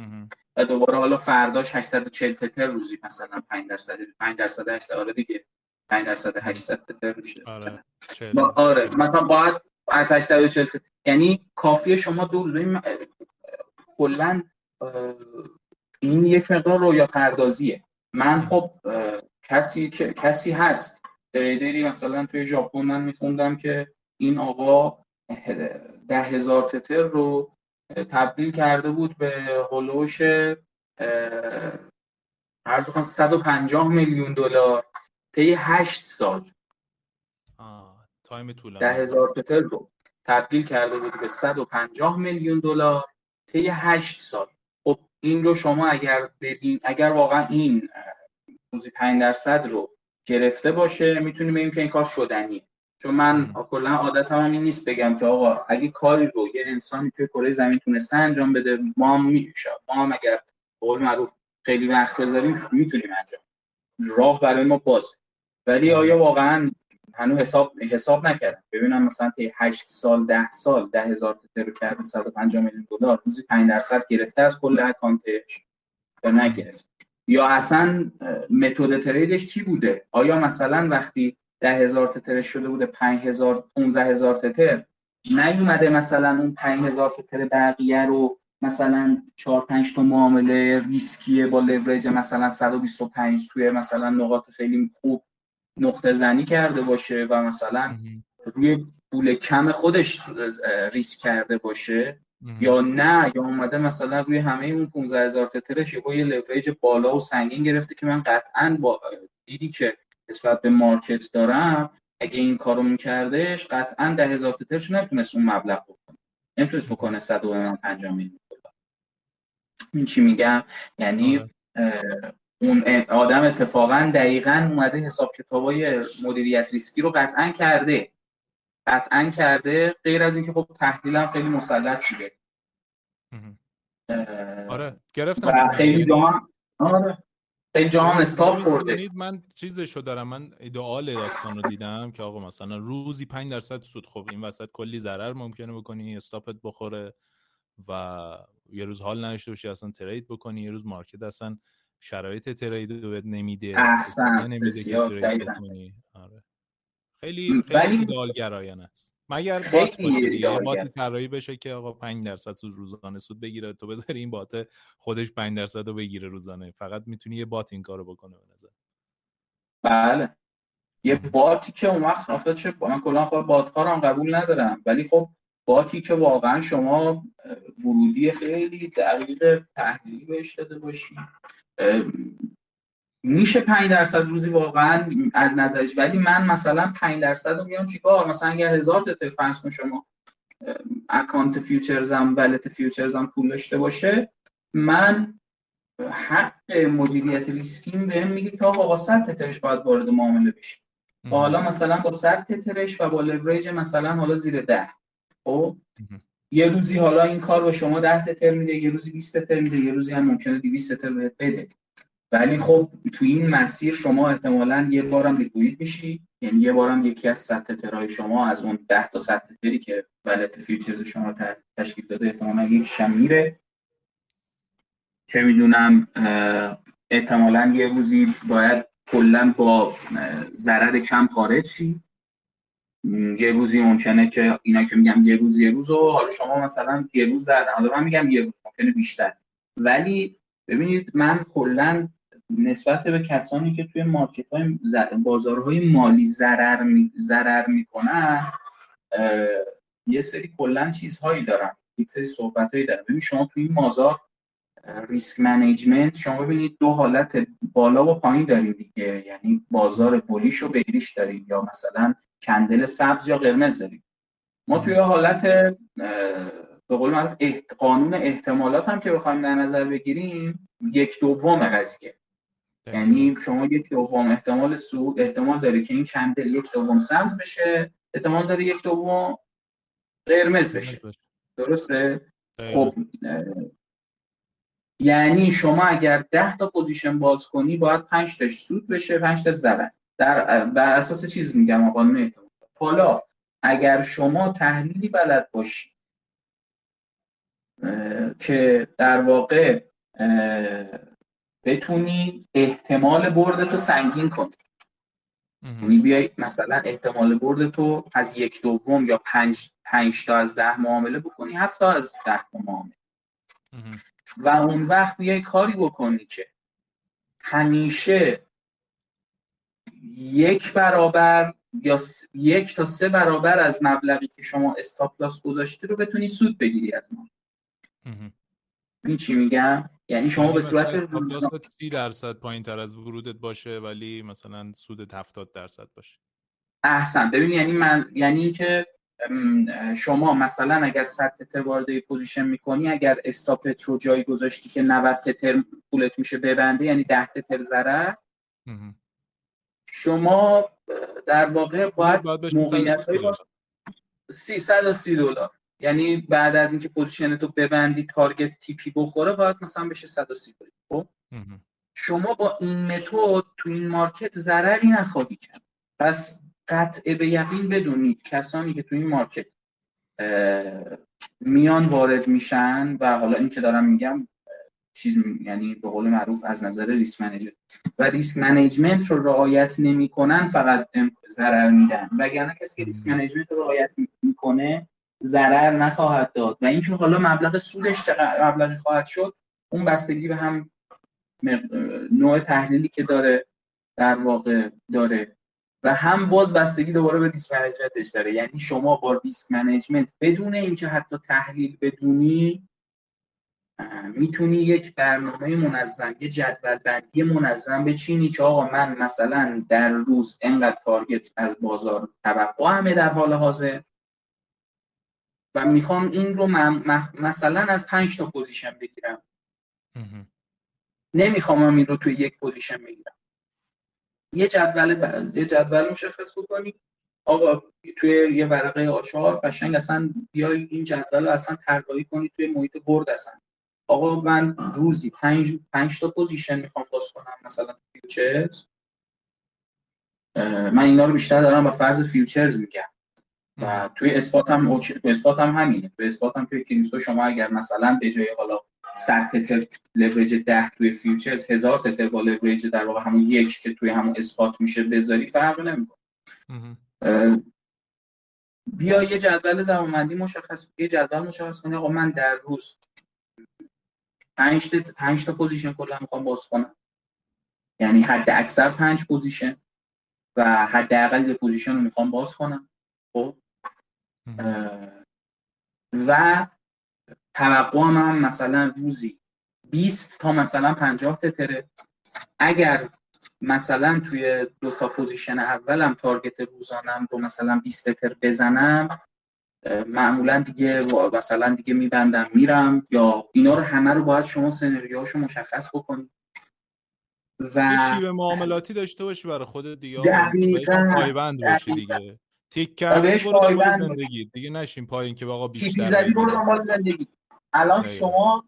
و دوباره حالا فرداش 840 تتر روزی مثلا 5 درصد 5 درصد 800 آره دیگه. 5 درصد 800 تتر میشه. آره آره مثلا باید از 840 تتر یعنی کافیه شما دو روز کلا این یک مقدار رویا پردازیه. من خب کسی کسی هست. تریدری مثلا توی ژاپن من میخوندم که این آقا ده هزار تتر رو تبدیل کرده بود به هلوش عرض کنم 150 میلیون دلار طی 8 سال. تایم طولانی. ده هزار تتر رو تبدیل کرده بود به 150 میلیون دلار طی 8 سال. خب این رو شما اگر ببین اگر واقعا این روزی 5 درصد رو گرفته باشه می‌تونیم بگیم که این کار شدنی چون من کلا عادتم هم این نیست بگم که آقا اگه کاری رو یه انسانی توی کره زمین تونسته انجام بده ما هم میشه ما هم اگر قول معروف خیلی وقت بذاریم می‌تونیم انجام راه برای ما باز. ولی آیا واقعا هنوز حساب حساب نکردم. ببینم مثلا تا 8 سال 10 سال 10000 هزار تتر رو کرده 150 میلیون دلار روزی 5 درصد گرفته از کل اکانتش یا نگرفت. یا اصلا متد تریدش چی بوده؟ آیا مثلا وقتی ده هزار تتر شده بوده پنج هزار پونزه هزار تتر. نیومده مثلا اون پنج هزار تتر بقیه رو مثلا چهار پنج تا معامله ریسکیه با لورج مثلا 125 توی مثلا نقاط خیلی خوب نقطه زنی کرده باشه و مثلا روی پول کم خودش ریسک کرده باشه. یا نه یا اومده مثلا روی همه اون 15 هزار تترش یه لورج بالا و سنگین گرفته که من قطعا با دیدی که نسبت به مارکت دارم اگه این کارو میکردش قطعا ده هزار تترش نمی‌تونست اون مبلغ بکنه. نمی‌تونست بکنه 150 میلیون دلار. این چی میگم؟ یعنی آره. اون آدم اتفاقا دقیقا اومده حساب کتابای مدیریت ریسکی رو قطعا کرده. قطعا کرده غیر از اینکه خب تحلیلم خیلی مسلط شده آره گرفتم. خیلی جا آره. خیلی جا هم استاپ خورده. من چیزشو دارم من ایدئال داستان رو دیدم که آقا مثلا روزی 5 درصد سود خب این وسط کلی ضرر ممکنه بکنی استاپت بخوره و یه روز حال نداشته باشی اصلا ترید بکنی یه روز مارکت اصلا شرایط ترید رو نمیده احسن نمیده که ترید آره. خیلی خیلی ایدئال گرایانه است. مگر بات باشه بات طراحی بشه که آقا 5 درصد سود روزانه سود بگیره تو بذاری این بات خودش 5 درصد رو بگیره روزانه. فقط می‌تونی یه بات این کارو بکنه به نظر. بله. یه باتی که اون وقت آخه من کلا خود بات هم قبول ندارم ولی خب باتی که واقعا شما ورودی خیلی دقیق تحلیلی بهش داده باشی میشه 5 درصد روزی واقعا از نظرش ولی من مثلا 5 درصد رو میام چیکار؟ مثلا اگر هزار تا فرض کن شما اکانت فیوچرزم ولت فیوچرزم پول داشته باشه من حق مدیریت ریسکیم بهم میگه که آقا با 100 تترش باید وارد معامله بشی. حالا مثلا با 100 تترش و با لوریج مثلا حالا زیر 10 خب؟ یه روزی حالا این کار به شما 10 تتر میده یه روزی 20 تتر میده یه روزی هم ممکنه 200 تتر بهت بده. ولی خب تو این مسیر شما احتمالا یه بارم liquid میشی. یعنی یه بارم یکی از 100 تترهای شما از اون 10 تا 100 تتری که wallet futures شما تشکیل داده احتمالا یکیش میره چه می‌دونم احتمالا یه روزی باید کلا با ضرر کم خارج شی. یه روزی ممکنه که اینا که میگم یه روز یه روز و حالا شما مثلا یه روز در حالا من میگم یه روز ممکنه بیشتر. ولی ببینید من کلا نسبت به کسانی که توی مارکت های بازارهای مالی ضرر می، ضرر می‌کنن یه سری کلا چیزهایی دارم یک سری صحبتهایی دارم ببین شما توی این بازار ریسک منیجمنت شما ببینید دو حالت بالا و پایین داریم دیگه. یعنی بازار بولیش و بیریش داریم یا مثلا کندل سبز یا قرمز داریم. ما توی حالت به قول معروف قانون احتمالات هم که بخوایم در نظر بگیریم یک دوم قضیه. یعنی شما یک دوم احتمال سود احتمال داره که این کندل یک دوم سبز بشه احتمال داره یک دوم قرمز بشه. درسته؟ خب یعنی شما اگر 10 تا پوزیشن باز کنی باید 5 تاش سود بشه 5 تا ضرر در بر اساس چیز میگم قانون احتمال. حالا اگر شما تحلیلی بلد باشی که در واقع بتونی احتمال برد تو سنگین کنی. یعنی بیای مثلا احتمال برد تو از یک دوم یا پنج, پنج تا از ده معامله بکنی هفت تا از ده معامله. و اون وقت بیای کاری بکنی که همیشه یک برابر یا یک تا سه برابر از مبلغی که شما استاپ لاس گذاشتی رو بتونی سود بگیری از ما. این چی میگم؟ یعنی شما به صورت روزانه 30 درصد پایین تر از ورودت باشه ولی مثلا سود 70 درصد باشه. احسن. ببین یعنی من یعنی اینکه شما مثلا اگر 100 تتر وارد position می‌کنی اگر استاپت رو جایی گذاشتی که 90 تتر پولت میشه ببنده یعنی 10 تتر ضرر شما در واقع باید موقعیت های 330 دلار. یعنی بعد از اینکه position تو ببندی target TP ی بخوره باید مثلا بشه 130 دلار خب؟ شما با این متد تو این market ضرری نخواهی کرد. پس قطع به یقین بدونید کسانی که تو این market میان وارد میشن و حالا این که دارم میگم چیز یعنی به قول معروف از نظر risk management و risk management رو رعایت نمی‌کنن فقط ضرر میدن. وگرنه کسی که risk management رو رعایت می‌کنه ضرر نخواهد داد. و اینکه حالا مبلغ سودش مبلغی خواهد شد اون بستگی به هم نوع تحلیلی که داره در واقع داره. و هم باز بستگی دوباره به risk management ش داره. یعنی شما با risk management بدون اینکه حتی تحلیل بدونی می‌تونی یک برنامه منظم یه جدول بندی منظم بچینی که آقا من مثلا در روز انقدر target از بازار توقع همه در حال حاضر. و می‌خوام این رو مثلا از پنج تا position بگیرم. نمی‌خوام این رو توی یک position بگیرم. یه جدول ب... یه جدول مشخص بکنی. آقا توی یه ورقه آچار قشنگ اصلا بیای این جدول رو اصلا طراحی کنی توی محیط Word اصلا. آقا من روزی پنج, پنج تا position می‌خوام باز کنم مثلا futures. من اینا رو بیشتر دارم با فرض futures میگم. و توی spot هم OK توی spot هم همینه. توی spot هم توی crypto شما اگر مثلا به جای حالا 100 تتر leverage 10 توی futures هزار تتر با لورج در واقع همون یک که توی همون spot میشه بذاری فرق نمی‌کنه. بیا یه جدول زمانبندی مشخص یه جدول مشخص کنی. آقا من در روز 5 تا 5 تا position کلا می‌خوام باز کنم. یعنی حد اکثر 5 position و حداقل یه position رو می‌خوام باز کنم. خب؟ و توقعم هم مثلا روزی 20 تا مثلا 50 تتره اگر مثلا توی دو تا position اولم target روزانم رو مثلا 20 تتر بزنم معمولا دیگه مثلا دیگه میبندم میرم. یا اینا رو همه رو باید شما سناریوهاشو مشخص بکنید و شیوه معاملاتی داشته باشی برای خود دیگه دقیقاً. پایبند باشی دیگه. تیک کردی برو دنبال زندگی. دیگه نشین پایین که آقا بیشتر زدی برو دنبال زندگی. الان شما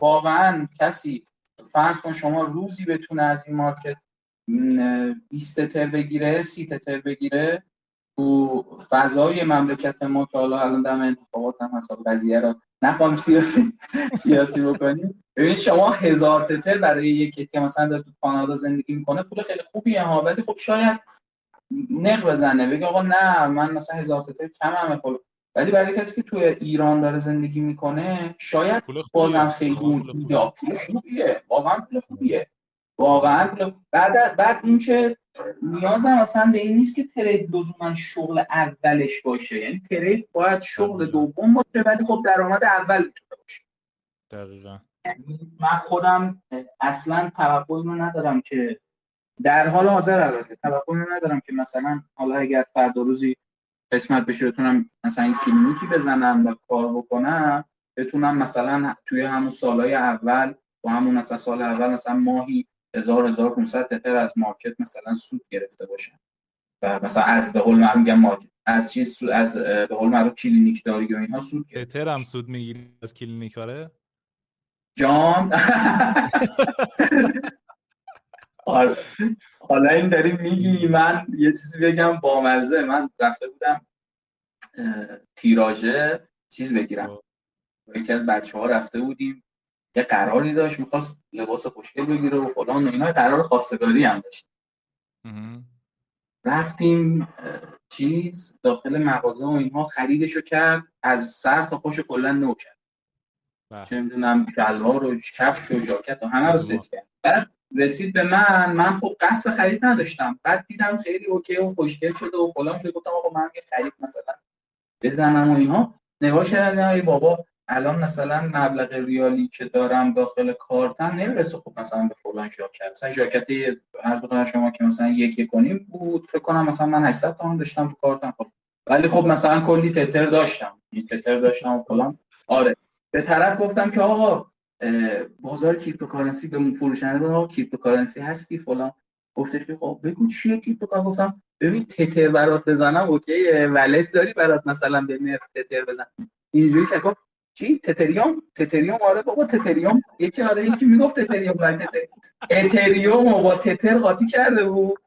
واقعا کسی فرض کن شما روزی بتونه از این مارکت 20 تر بگیره 30 تر بگیره تو فضای مملکت ما که حالا الان دم انتخابات هم هست قضیه رو نخوام سیاسی سیاسی بکنیم. ببینید شما هزار تتر برای یکی که مثلا در کانادا زندگی می‌کنه پول خیلی خوبیه ها ولی خب شاید نق بزنه بگه آقا نه من مثلا هزار تتر کم همه خب ولی برای کسی که تو ایران داره زندگی می‌کنه شاید بازم خیلی پول خوبیه. واقعا پول خوبیه. واقعا بعد بعد اینکه نیازم اصلا به این نیست که ترید لزوما شغل اولش باشه. یعنی ترید باید شغل دوم باشه ولی خب درآمد اول می‌تونه باشه. دقیقا. یعنی من خودم اصلا توقعی رو ندارم که در حال حاضر البته. توقعی رو ندارم که مثلا حالا اگر فردا روزی قسمت بشه بتونم مثلا کلینیکی بزنم و کار بکنم بتونم مثلا توی همون سالهای اول و همون مثلا سال اول مثلا ماهی 1000 1500 تتر از market مثلا سود گرفته باشن و مثلا از به قول معروف میگم market از چیز سود از به قول معروف کلینیک داری و اینها سود تتر هم سود می‌گیری از کلینیک آره جان. حالا این داری میگی من یه چیزی بگم با مزه من رفته بودم تیراژه چیز بگیرم. یکی از بچه ها رفته بودیم یه قراری داشت می‌خواست لباس خوشگل بگیره و فلان و اینا. قرار خواستگاری هم داشت. رفتیم چیز داخل مغازه و اینها خریدشو کرد از سر تا پاش کلا نو کرد. بله. چه می‌دونم شلوار و کفش و ژاکت و همه رو ست کرد. بعد رسید به من من خب قصد خرید نداشتم. بعد دیدم خیلی OK و خوشگل شده و فلان شده. گفتم آقا من یه خرید مثلا بزنم و اینها نگاه کردم ای بابا الان مثلا مبلغ ریالی که دارم داخل کارتم نمی‌رسه خب مثلا به فلان ژاکت. مثلا ژاکت هر دو شما که مثلا یک کنیم بود. فکر کنم مثلا من 800 تومان داشتم تو کارتم. خب ولی خب مثلا کلی تتر داشتم. این تتر داشتم و فلان. آره. به طرف گفتم که آقا بازار cryptocurrency به فروشنده آقا cryptocurrency هستی فلان. گفتش که خب بگو چیه cryptocurrency گفتم ببین تتر برات بزنم OK wallet داری برات مثلا به نرخ تتر بزن. اینجوری که چی؟ تتریوم؟ تتریوم؟ آره بابا تتریوم. یکی آره یکی می‌گفت تتریوم بعد تتر... اتریوم با تتر قاطی کرده بود.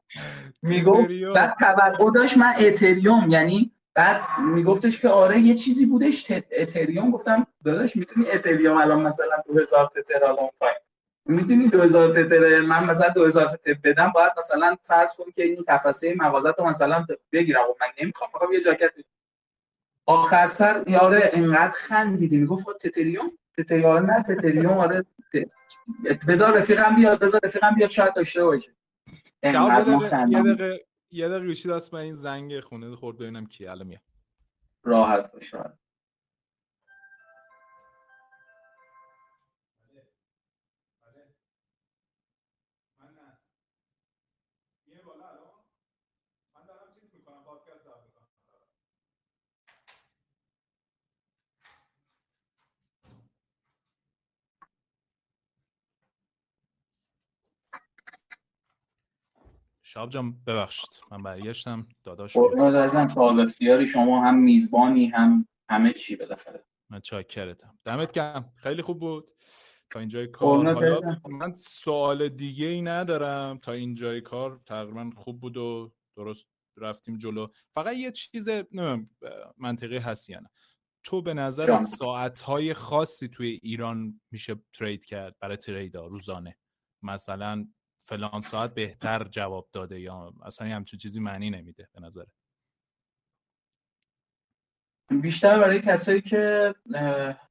می‌گفت بعد توقع داشت من اتریوم یعنی بعد میگفتش که آره یه چیزی بودش تت... اتریوم. گفتم داداش می‌تونی اتریوم الان مثلا 2000 تتر الان پایین. می‌دونی 2000 تتر من مثلا 2000 تتر بدم باید مثلا فرض کنی که این تفسه رو مثلا بگیرم. و من نمی‌خوام می‌خوام یه جاکت آخر سر یاره انقدر خندیدی. می‌گفت خب تتریوم؟ تتریوم نه تتریوم آره. بذار رفیقم بیاد بذار رفیقم بیاد شاید داشته باشه. یه دقیقه یه دقیقه گوشی دست من این زنگ خونه خورد ببینم کی الان میاد. راحت باش شاب جان ببخشید من برگشتم. داداش ازم صاحب اختیاری شما هم میزبانی هم همه چی بالاخره. من چاکرتم دمت گرم. خیلی خوب بود. تا اینجای کار. حالا من سوال دیگه ای ندارم. تا اینجای کار تقریبا خوب بود و درست رفتیم جلو. فقط یه چیز منطقی هست یا نه. تو به نظر ساعت های خاصی توی ایران میشه ترید کرد برای تریدا روزانه؟ مثلا فلان ساعت بهتر جواب داده یا اصلا همچین چیزی معنی نمیده به نظره بیشتر برای کسایی که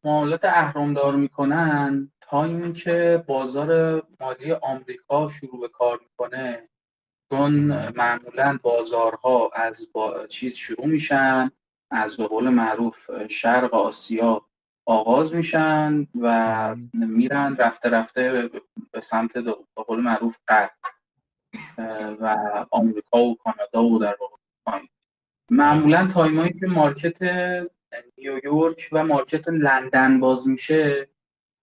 معاملات اهرمدار می‌کنن تا اینکه بازار مالی آمریکا شروع به کار می‌کنه چون معمولا بازارها از با چیز شروع میشن از به قول معروف شرق آسیا آغاز میشن و میرن رفته رفته به سمت به قول معروف غرب و آمریکا و کانادا و در واقع پایین. معمولا time ایی که market نیویورک و market لندن باز میشه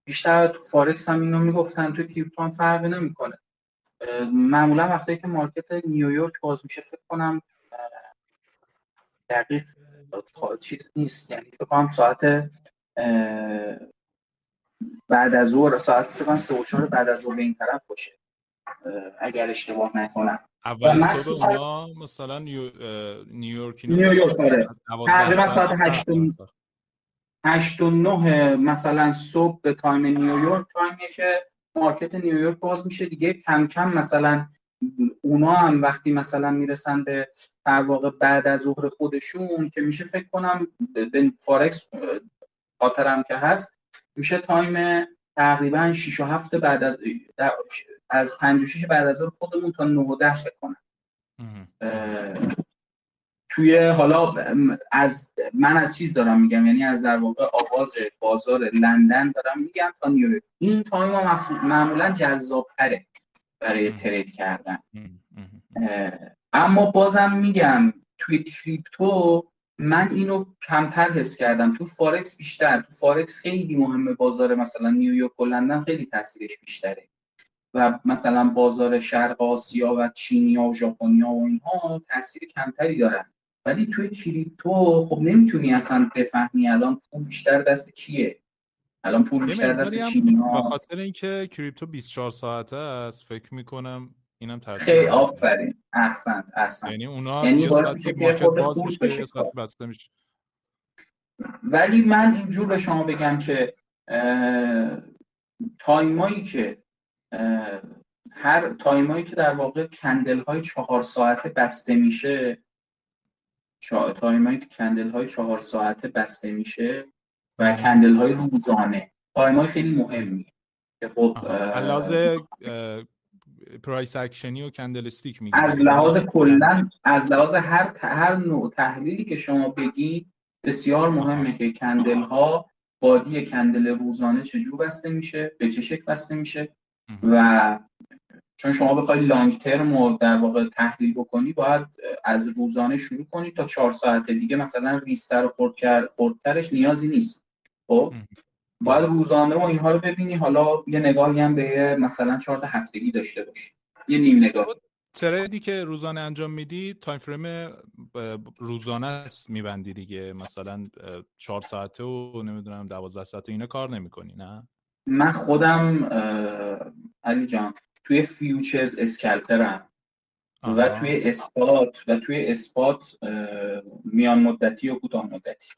بیشتر تو فارکس هم اینو می‌گفتن تو crypto هم فرقی نمی‌کنه. معمولا وقتی که market نیویورک باز میشه فکر کنم دقیق چیز نیست. یعنی فکر کنم ساعت بعد از ظهر ساعت سه سه و چهار بعد از ظهر به این طرف باشه. اگر اشتباه نکنم. اول صبح مثلا نیویورک نیویورک آره. تقریبا ساعت هشت هشت و نه مثلا صبح به time نیویورک time یه که market نیویورک باز میشه دیگه. کم کم مثلا اونا هم وقتی مثلا می‌رسن به در واقع بعد از ظهر خودشون که میشه فکر کنم به فارکس خاطرم که هست میشه time تقریبا 6 و 7 بعد از از 5 و 6 بعد از ظهر خودمون تا 9 و 10 کنم توی حالا از من از چیز دارم میگم یعنی از در واقع آغاز بازار لندن دارم میگم تا نیویورک این time ها معمولا جذابتره برای trade کردن. اما بازم میگم توی crypto من اینو کمتر حس کردم. تو فارکس بیشتر. تو فارکس خیلی مهمه بازار مثلا نیویورک و لندن خیلی تاثیرش بیشتره. و مثلا بازار شرق آسیا و چینیا و ژاپنیا و اینها تاثیر کمتری دارن. ولی توی crypto خب نمی‌تونی اصلا بفهمی الان پول بیشتر دست کیه. الان پول بیشتر دست چینیه به خاطر اینکه crypto 24 ساعته است فکر می‌کنم اینم تاثیر خیلی آفرین. احسنت احسنت. یعنی اونا یعنی باعث میشه که باز میشه بسته میشه. ولی من اینجور به شما بگم که time ایی که هر time ایی که در واقع candle های چهار ساعته بسته میشه time ایی که candle های چهار ساعته بسته میشه و candle های روزانه time های خیلی مهمی که خب لحاظ price action ی و candlestick میگه از لحاظ کلا از لحاظ هر هر نوع تحلیلی که شما بگید بسیار مهمه که candle ها body candle روزانه چجور بسته میشه به چه شکل بسته میشه و چون شما بخوای long term رو در واقع تحلیل بکنی باید از روزانه شروع کنی تا چهار ساعت دیگه مثلا ریستر خورد کرد خردترش نیازی نیست. خب؟ باید روزانه و اینها رو ببینی. حالا یه نگاهی هم به مثلا چهار هفتگی داشته باشی. یه نیم نگاه. تریدی که روزانه انجام میدی تایم فریم روزانه است میبندی دیگه. مثلا چهار ساعته و نمی‌دونم دوازده ساعته اینا کار نمی‌کنی نه؟ من خودم علی جان توی futures scalper م. و توی spot و توی spot میان مدتی و کوتاه مدتی.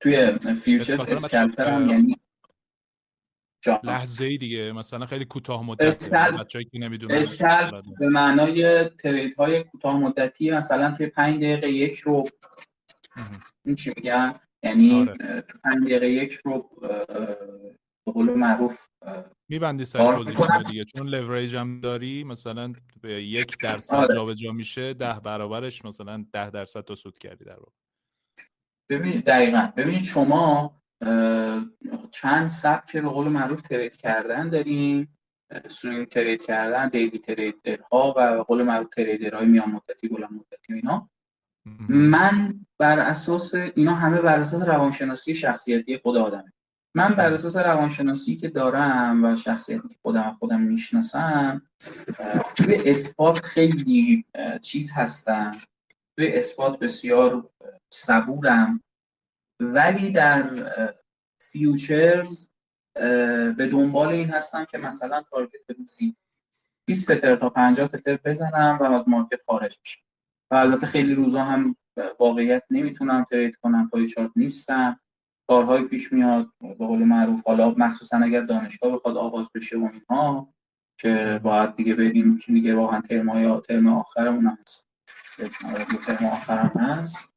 توی futures scalper م یعنی لحظه ای دیگه مثلا خیلی کوتاه مدتی scalp scalp به معنای trade های کوتاه مدتی مثلا توی 5 دقیقه یک رو این چی میگن؟ یعنی آره. تو 5 دقیقه یک رو به قول معروف میبندی سر position دیگه. چون لوریج هم داری مثلا به یک درصد آره. جابجا میشه ده برابرش مثلا ده درصد تو سود کردی در واقع. ببینید دقیقا. ببینید شما چند سبک به قول معروف trade کردن داریم swing trade کردن daily trader ها و به قول معروف trader های میان مدتی بلند مدتی و اینا. من بر اساس اینا همه بر اساس روانشناسی شخصیتی خود آدمه. من بر اساس روانشناسی که دارم و شخصیتی که خودم خودم می‌شناسم توی spot خیلی چیز هستم. توی spot بسیار صبورم. ولی در futures به دنبال این هستم که مثلا target روزی 20 تتر تا 50 تتر بزنم و از market خارج بشم و البته خیلی روزا هم واقعیت نمی‌تونم ترید کنم پای چارت نیستم. کارهای پیش میاد به قول معروف حالا مخصوصا اگر دانشگاه بخواد آغاز بشه و اینها که باید دیگه ببینیم چی دیگه واقعا ترم یا ترم آخرمون هست. ترم آخرم هست.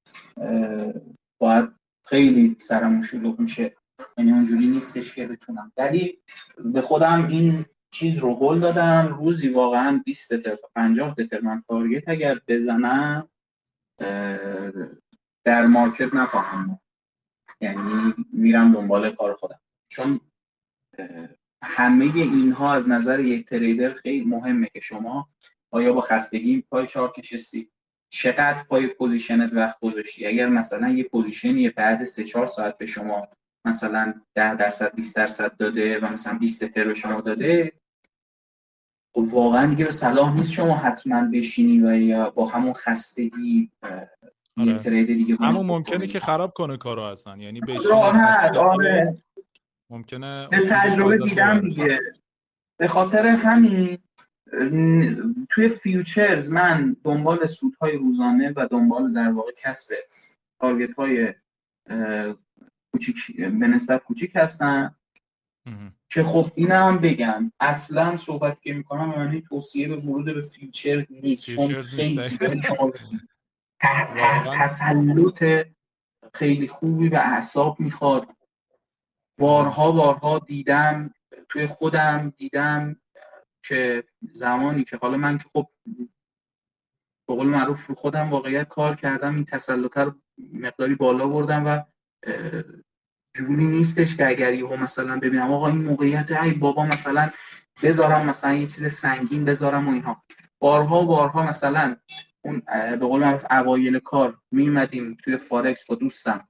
باید خیلی سرمون شلوغ میشه. یعنی اونجوری نیستش که بتونم. ولی به خودم این چیز رو هل دادم. روزی واقعا 20 تتر تا 50 تتر من تارگت اگر بزنم در market نخواهم یعنی میرم دنبال کار خودم. چون همه اینها از نظر یک trader خیلی مهمه که شما آیا با خستگی پای چارت نشستی؟ چقدر پای position ت وقت گذاشتی؟ اگر مثلا یه position ی بعد 3 4 ساعت به شما مثلا 10 درصد 20 درصد داده و مثلا 20 تتر به شما داده خب واقعا دیگه صلاح نیست شما حتما بشینی و یا با همون خستگی آره. یه trade دیگه همون ممکنه که خراب کنه کارو اصلا. یعنی بشینی راحت آره. ممکنه به تجربه دیدم. دیگه. به خاطر همین توی futures من دنبال سودهای روزانه و دنبال در واقع کسب target های کوچیک به نسبت کوچیک هستم. که خب این هم بگم اصلا صحبت که می‌کنم معنی توصیه به ورود به futures نیست. چون خیلی. تسلط خیلی خوبی به اعصاب می‌خواد. بارها بارها دیدم توی خودم دیدم که زمانی که حالا من که خب به قول معروف رو خودم واقعیت کار کردم این تسلط رو مقداری بالا بردم و جوری نیستش که اگر یهو مثلا ببینم آقا این موقعیت ای بابا مثلا بذارم مثلا یه چیز سنگین بذارم و اینها بارها بارها مثلا اون به قول معروف اوایل کار میمدیم توی فارکس با دوستم.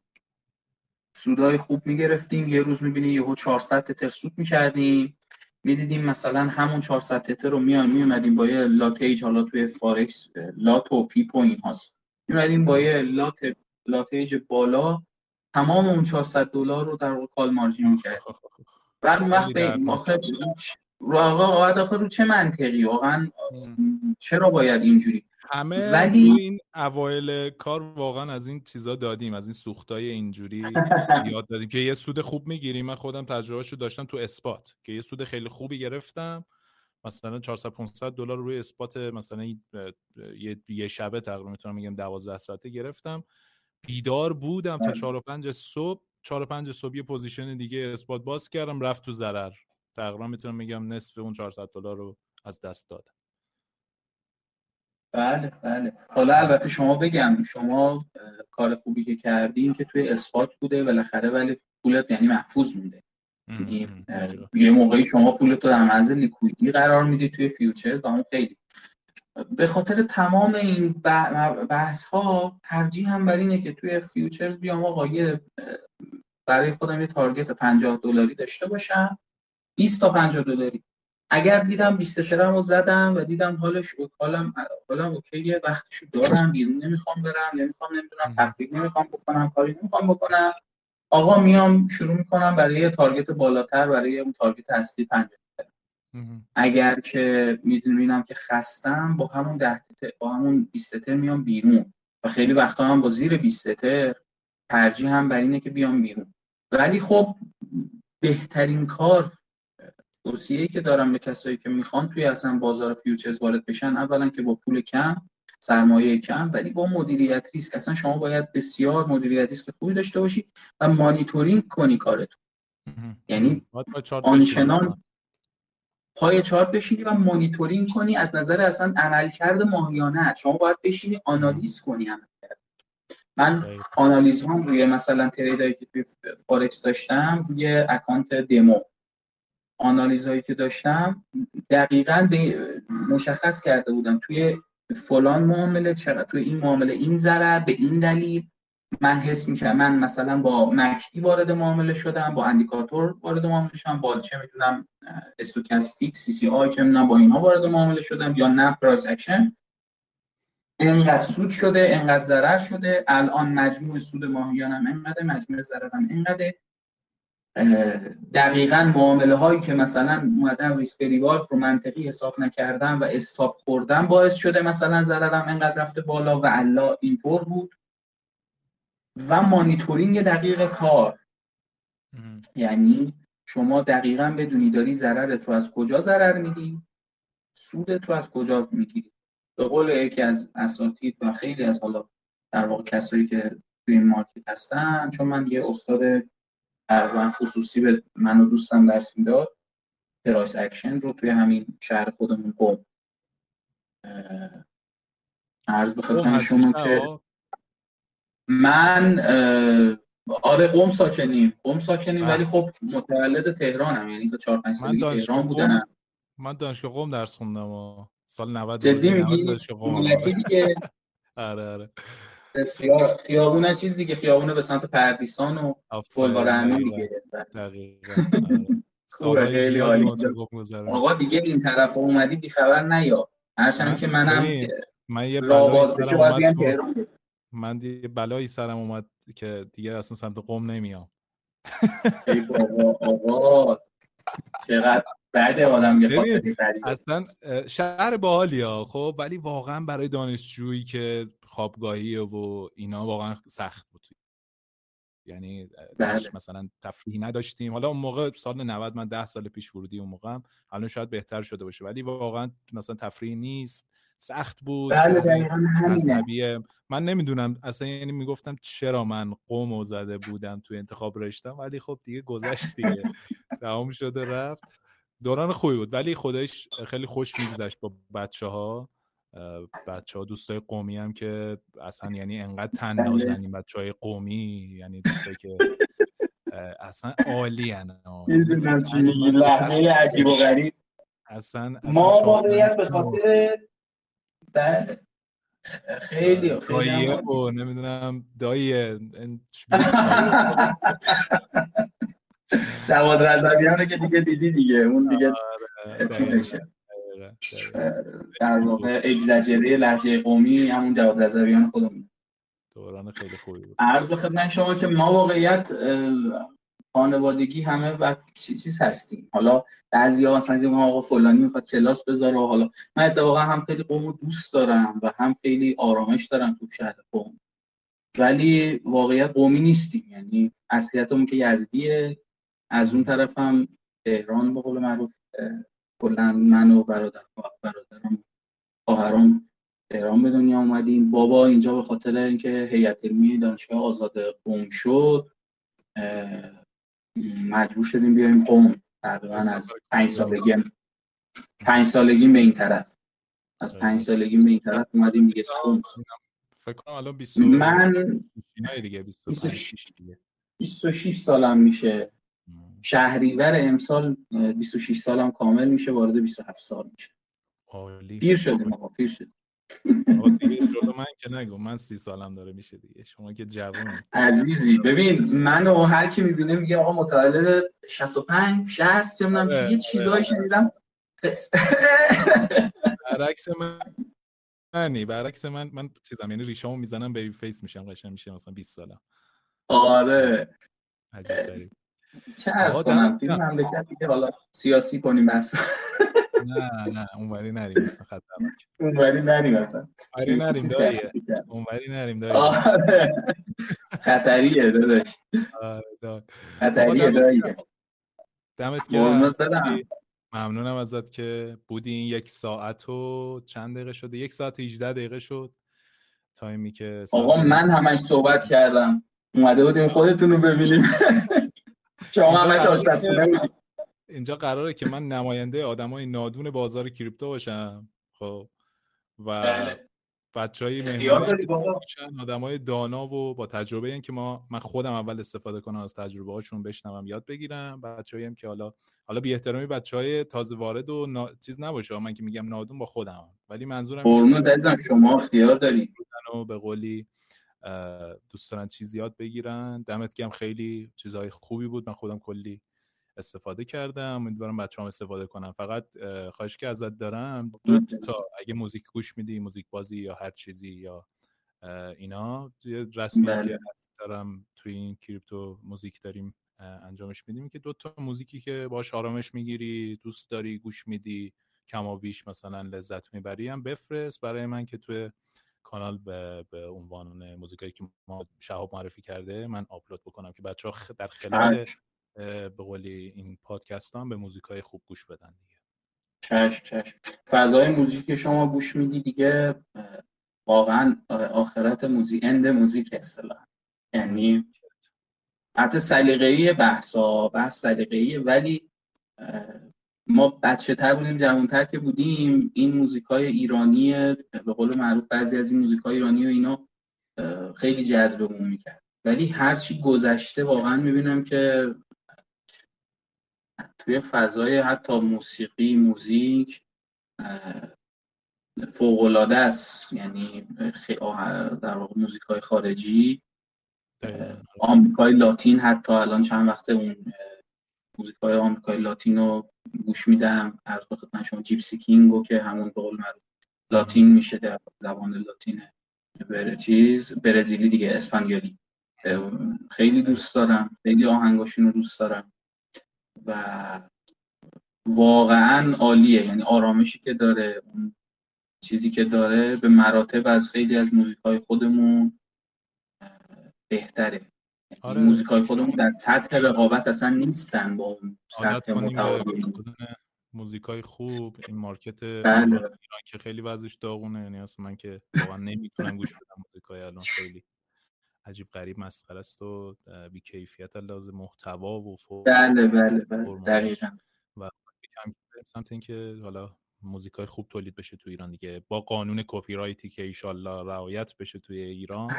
سودای خوب می‌گرفتیم یه روز می‌بینی یهو 400 تتر سود می‌کردیم. می‌دیدیم مثلا همون 400 تتر رو میان میومدیم با یه lotage حالا توی فارکس lot و pip و این هاست میومدیم با یه lot lotage بالا تمام اون 400 دلار رو در call margin می‌کرد بعد اون وقت. آخه رو آقا آقا آخه رو چه منطقی واقعا. چرا باید اینجوری همه ولی- این اوایل کار واقعا از این چیزا دادیم از این سوتیای اینجوری زیاد دادیم که یه سود خوب می‌گیریم. من خودم تجربهشو داشتم تو spot که یه سود خیلی خوبی گرفتم. مثلا 400 500 دلار روی spot مثلا یه- یه شبه تقریبا می‌تونم بگم 12 ساعته گرفتم. بیدار بودم تا 4 و 5 صبح. 4 و 5 صبح یه position دیگه spot باز کردم رفت تو ضرر. تقریبا می‌تونم بگم نصف اون 400 دلار رو از دست دادم. بله بله. حالا البته شما بگم شما کار خوبی که کردین که توی spot بوده بالاخره ولی پولت یعنی محفوظ مونده. یعنی. یه موقعی شما پولت رو در معرض liquid ی قرار میدی توی future و اون خیلی. به خاطر تمام این بحث ها ترجیحم بر اینه که توی futures بیام آقا یه برای خودم یه تارگت 50 دلاری داشته باشم. 20 تا 50 دلاری. اگر دیدم 20 ترم رو زدم و دیدم حالش حالم حالم اوکیه وقتشو دارم بیرون نمی‌خوام برم نمی‌خوام نمی‌دونم. تفریح نمی‌خوام بکنم کاری نمی‌خوام بکنم آقا میام شروع می‌کنم برای یه تارگت بالاتر برای اون تارگت اصلی 50 مهم. اگر که می‌دونم که خستم با همون 10 تتر با همون 20 تتر میام بیرون و خیلی وقتا هم با زیر 20 تتر ترجیحم بر اینه که بیام بیرون ولی خب بهترین کار توصیه‌ای که دارم به کسایی که می‌خوان توی اصلا بازار futures وارد بشن اولا که با پول کم سرمایه کم ولی با مدیریت ریسک اصلا شما باید بسیار مدیریت ریسک خوبی داشته باشی و مانیتورینگ کنی کارتون. یعنی آنچنان. پای چارت بشینی و مانیتورینگ کنی از نظر اصلا عملکرد ماهیانه شما باید بشینی آنالیز کنی عملکرد من. آنالیز هم روی مثلا trade ایی که توی فارکس داشتم روی account demo آنالیز هایی که داشتم دقیقا به مشخص کرده بودم توی فلان معامله چقدر توی این معامله این ضرر به این دلیل. من حس می‌کنم من مثلا با MACD وارد معامله شدم با اندیکاتور وارد معامله شدم با چه می‌تونم stochastic CCI چه می‌دونم با اینها وارد معامله شدم یا نه price action. انقدر سود شده انقدر ضرر شده. الان مجموع سود ماهیانم انقدر مجموع ضررم انقدر دقیقا معامله هایی که مثلا اومدم ریسک ریوارد رو منطقی حساب نکردم و استاپ خوردم باعث شده مثلا ضررم انقدر رفته بالا و الا اینطور بود. و مانیتورینگ دقیق کار. یعنی شما دقیقا بدونی داری ضررت رو از کجا ضرر میدی؟ سودت رو از کجا می‌گیری؟ به قول یکی از اساتید و خیلی از حالا در واقع کسایی که توی این market هستن چون من یه استاد تقریبا خصوصی به من و دوستم درس می‌داد. price action رو توی همین شهر خودمون قم عرض به خدمت شما که من آره قم ساکنیم. قم ساکنیم ولی خب متولد تهرانم یعنی تا 4 5 سالگی تهران بودم. من دانشگاه قوم درس خوندم و سال 90 جدی میگی؟ دیگه. آره آره. بسیار خیابونه چیز دیگه خیابونه به سمت پردیسان و بلوار امین دیگه. دقیقاً خوبه خیلی عالی. آقا دیگه این طرف اومدی بی خبر نیا. هرچند که منم که من یه من دیگه بلایی سرم اومد که دیگه اصلا سمت قوم نمیام. ای بابا آقا. چقدر بعد آدم یه اصلا شهر باحالی ها خب؟ ولی واقعا برای دانشجویی که خوابگاهی و اینا واقعا سخت بود. یعنی بله. مثلا تفریحی نداشتیم. حالا اون موقع سال 90 من 10 سال پیش ورودی اون موقع الان شاید بهتر شده باشه. ولی واقعا مثلا تفریحی نیست. سخت بود. بله من نمی‌دونم اصلا یعنی می‌گفتم چرا من قوم زده بودم توی انتخاب رشتم؟ ولی خب دیگه گذشت دیگه. تمام شده رفت. دوران خوبی بود. ولی خودش خیلی خوش میگذشت با بچه ها بچه ها دوستای قومی هم که اصلا یعنی انقدر تن بله. نازنین بچه های قومی یعنی دوستایی که اصلا عالی هن لحظه عجیب و غریب. اصلا, ما واقعیت به خاطر بله. خیلی خیلی و نمی‌دونم دایی جواد رضویانه که دیگه دیدی دیگه اون دیگه آره، چیزشه. در واقع اگزاجری لحجه قومی همون جواد رضویان خودمون. دوران خیلی خوبی بود. عرض به خدمت شما که ما واقعیت خانوادگی همه و چیز هستیم. حالا بعضیا مثلا از آقا فلانی می‌خواد کلاس بذاره و حالا من اتفاقا هم خیلی قوم دوست دارم و هم خیلی آرامش دارم تو شهر قوم. ولی واقعیت قومی نیستیم. یعنی اصلیتمون که یزدیه از اون طرف هم تهران به قول معروف کلا من و برادر برادرم خواهرام تهران به دنیا اومدیم. بابا اینجا به خاطر اینکه هیئت علمی دانشگاه آزاد قوم شد مجبور شدیم بیایم قوم. تقریبا از پنج سالگی پنج سالگی به این طرف. از پنج سالگی به این طرف اومدیم دیگه. قوم فکر کنم الان 20 من دیگه 26 سالم میشه. شهریور امسال 26 سالم کامل میشه وارد 27 سال میشه. عالی. پیر شدیم آقا پیر شدیم. من که نگو من سی سالم داره میشه دیگه. شما که جوون عزیزی ببین منو هر کی می‌بینه میگه آقا متولد 65 60 نمی‌دونم یه چیزایی شنیدم. برعکس من منی برعکس من من چیزام یعنی ریشامو می‌زنم بیبی فیس میشم قشنگ میشه مثلا 20 سالم. آره. چه ارز کنم؟ توی مملکت دیگه حالا سیاسی کنیم بس. نه نه اونوری نریم مثلا خطرناک. اونوری نریم مثلا اونوری نریم داییه اونوری نریم داییه آره. خطریه داداش. آره خطریه داییه دمت گرم. ممنونم ازت که بودی این یک ساعت و چند دقیقه شده؟ یک ساعت 18 دقیقه شد. تایمی که آقا من همش صحبت کردم. اومده بودیم خودتون رو ببینیم. شما همش آشپزخونه اینجا قراره که من نماینده آدمای نادون بازار کریپتو باشم. خب. و بله. بچه های آدم های دانا و با تجربه این که ما من خودم اول استفاده کنم از تجربه هاشون بشنوم یاد بگیرم. بچه هم که حالا حالا بی احترامی بچه های تازه وارد و نا... چیز نباشه من که میگم نادون با خودم. ولی منظورم شما اختیار دارید. و به قولی دوست دارن چیز یاد بگیرن. دمت گرم خیلی چیزهای خوبی بود. من خودم کلی استفاده کردم. امیدوارم بچه هم استفاده کنم فقط خواهش که ازت دارم. دو تا اگه موزیک گوش میدی موزیک بازی یا هر چیزی یا اینا رسمی که بله. دارم توی این کریپتو موزیک داریم انجامش میدیم که دو تا موزیکی که باش آرامش می‌گیری دوست داری گوش میدی کم و بیش مثلا لذت می‌بری هم بفرست. برای من که توی کانال به, به عنوان موزیکایی که ما شهاب معرفی کرده من آپلود بکنم که بچه ها در خلال به قولی این پادکست هم به موزیک های خوب گوش بدن دیگه. چشم چشم. فضای موزیک که شما گوش میدی دیگه واقعا آخر موزیک end موزیک اصطلاح. یعنی حتی سلیقه‌ای بحثا بحث سلیقه‌ای ولی ما بچه تر بودیم جوانتر که بودیم این موزیک های ایرانی به قول معروف بعضی از این موزیک های ایرانی و اینا خیلی جذبمون می‌کرد. ولی هرچی گذشته واقعا می‌بینم که توی فضای حتی موسیقی موزیک فوقالعاده است. یعنی در واقع موزیک های خارجی آمریکای لاتین حتی الان چند وقت اون موزیک های آمریکای لاتین گوش میدم. عرض شما جیپسی کینگو که همون به قول معروف لاتین میشه در زبان لاتینه بر چیز برزیلی دیگه اسپانیولی. خیلی دوست دارم خیلی آهنگاشون رو دوست دارم و واقعا عالیه. یعنی آرامشی که داره اون چیزی که داره به مراتب از خیلی از موزیک های خودمون بهتره. آره. موزیک های خودمون در سطح رقابت اصلا نیستن با اون سطح متعالی موزیک های خوب این market بله. ایران که خیلی وضعش داغونه یعنی اصلا من که واقعا نمی‌تونم گوش بدم موزیک های الان خیلی عجیب غریب مسخره است و بی کیفیت لازم محتوا و فوق بله بله بله دقیقاً و کم سمت اینکه حالا موزیک های خوب تولید بشه تو ایران دیگه. با قانون کپی رایتی که ایشالله رعایت بشه توی ایران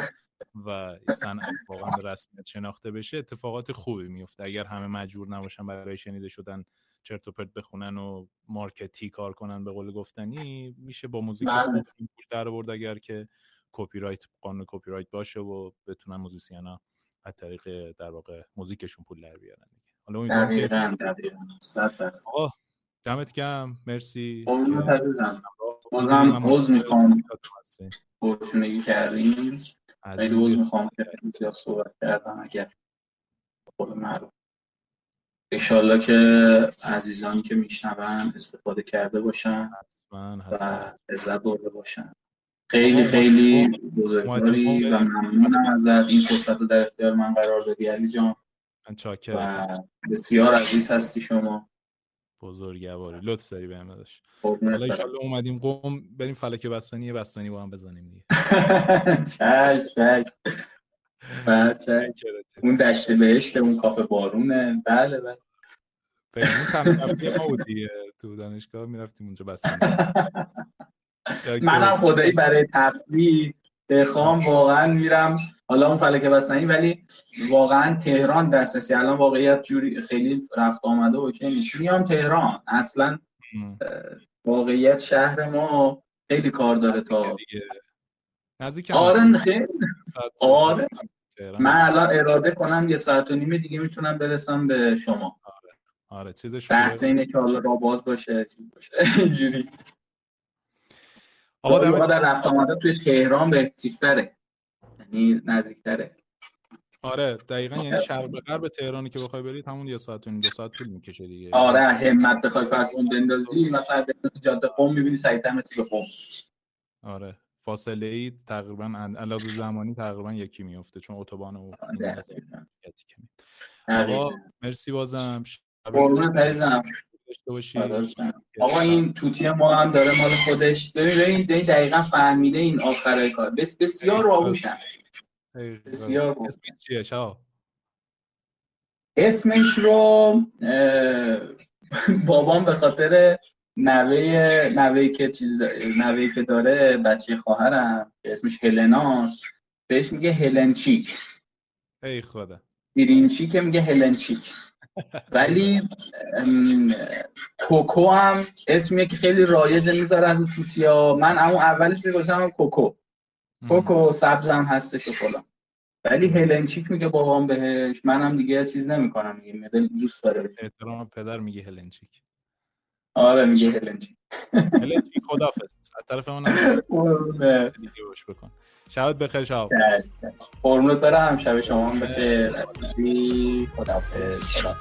و صنعت واقعا به رسمیت شناخته بشه اتفاقات خوبی میفته. اگر همه مجبور نباشن برای شنیده شدن چرت و پرت بخونن و market ی کار کنن به قول گفتنی میشه با موزیک بله. خوب پول در آورد اگر که کپی رایت قانون کپی رایت باشه و بتونن musician ا از طریق در واقع موزیکشون پول در بیارن دیگه. حالا امیدوارم که دمت گرم. مرسی. قربونت عزیزم. بازم عوض می‌خوام. پرچونگی کردیم خیلی عوض می‌خوام که زیاد صحبت کردم. اگر قول معروف. انشالله که عزیزانی که میشنون استفاده کرده باشن و لذت برده باشن. خیلی خیلی بزرگواری و ممنونم ازت این فرصت رو در اختیار من قرار دادی علی جان. و بسیار عزیز هستی شما. بزرگواری لطف داری بهم داداش. حالا ان اومدیم قم بریم فلک بستنی بستنی با هم بزنیم دیگه. چش چش. اون دشت بهشت اون کافه بارونه. بله بله. تو دانشگاه می‌رفتیم اونجا بستنی. منم خدایی برای تفریح. بخوام واقعا میرم. حالا اون فلکه بستنی ولی واقعا تهران دسترسی. الان واقعیت جوری خیلی رفت آمده و که نیست. میام تهران. اصلا واقعیت شهر ما خیلی کار داره تا نزدیک آره خیلی. آره. من الان اراده کنم یه ساعت و نیمه دیگه می‌تونم برسم به شما. آره. آره چیزش بحث اینه که حالا را باز باشه. اینجوری. آقا در رفت آمده توی تهران به تیستره یعنی نزدیکتره. آره دقیقا یعنی شرق به غرب تهرانی که بخوای برید همون یه ساعت و دو ساعت طول می‌کشه دیگه. آره همت بخوای فرض کن بندازی مثلا بندازی جاده قم می‌بینی سریعتر مثل به قم. آره فاصله ای تقریبا علاوه زمانی تقریبا یکی میفته چون اتوبان و آقا مرسی بازم. قربونت عزیزم. آقا این توتی ما هم داره مال خودش. ببین ببین دقیقا فهمیده این آخر کار. بس بسیار باهوشن بسیار چیه اسمش رو بابام به خاطر نوه نوه که چیز نوه که داره بچه خواهرم که اسمش هلناست بهش میگه هلنچیک. ای خدا. که میگه هلنچیک. ولی کوکو هم اسمیه که خیلی رایجه می‌ذارن رو توتیا من اما اولش میگوشم کوکو. کوکو سبزم هستش و فلان ولی هلنچیک میگه بابام بهش. منم دیگه چیز نمی‌کنم میگه میگه دوست داره. احترام پدر میگه هلنچیک آره میگه هلنچیک هلنچیک خدافظ. از طرف من دیگه بکن. شبت بخیر شب قربونت برم. شب شما هم بخیر. خدافظ خدا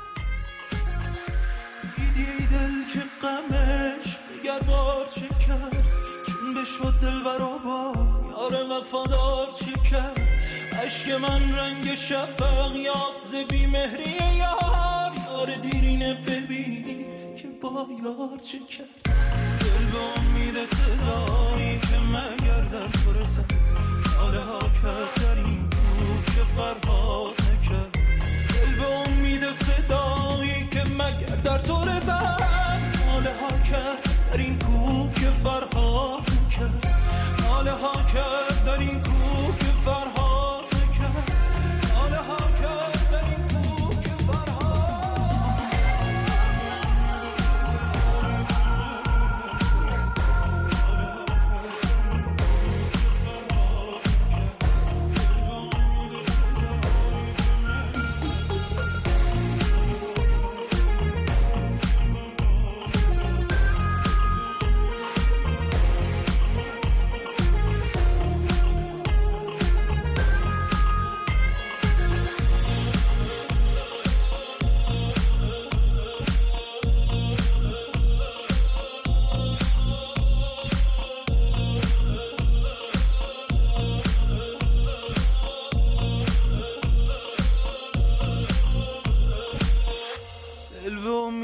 دل که قمش دیگر بار چه کرد چون به شد دل با یار وفادار چه کرد عشق من رنگ شفق یافت ز مهری یار یار دیرینه ببین که با یار چه کرد دل به امید صدایی که مگر در حاله ها کفتریم روح که فرهاد نکرد. دل به امید صدایی که مگر در تو رسد. ناله ها کرد در این کوه که فرهاد نکرد. ناله ها کرد در این کوه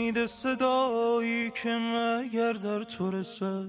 میده صدایی که مگر در تو رسد.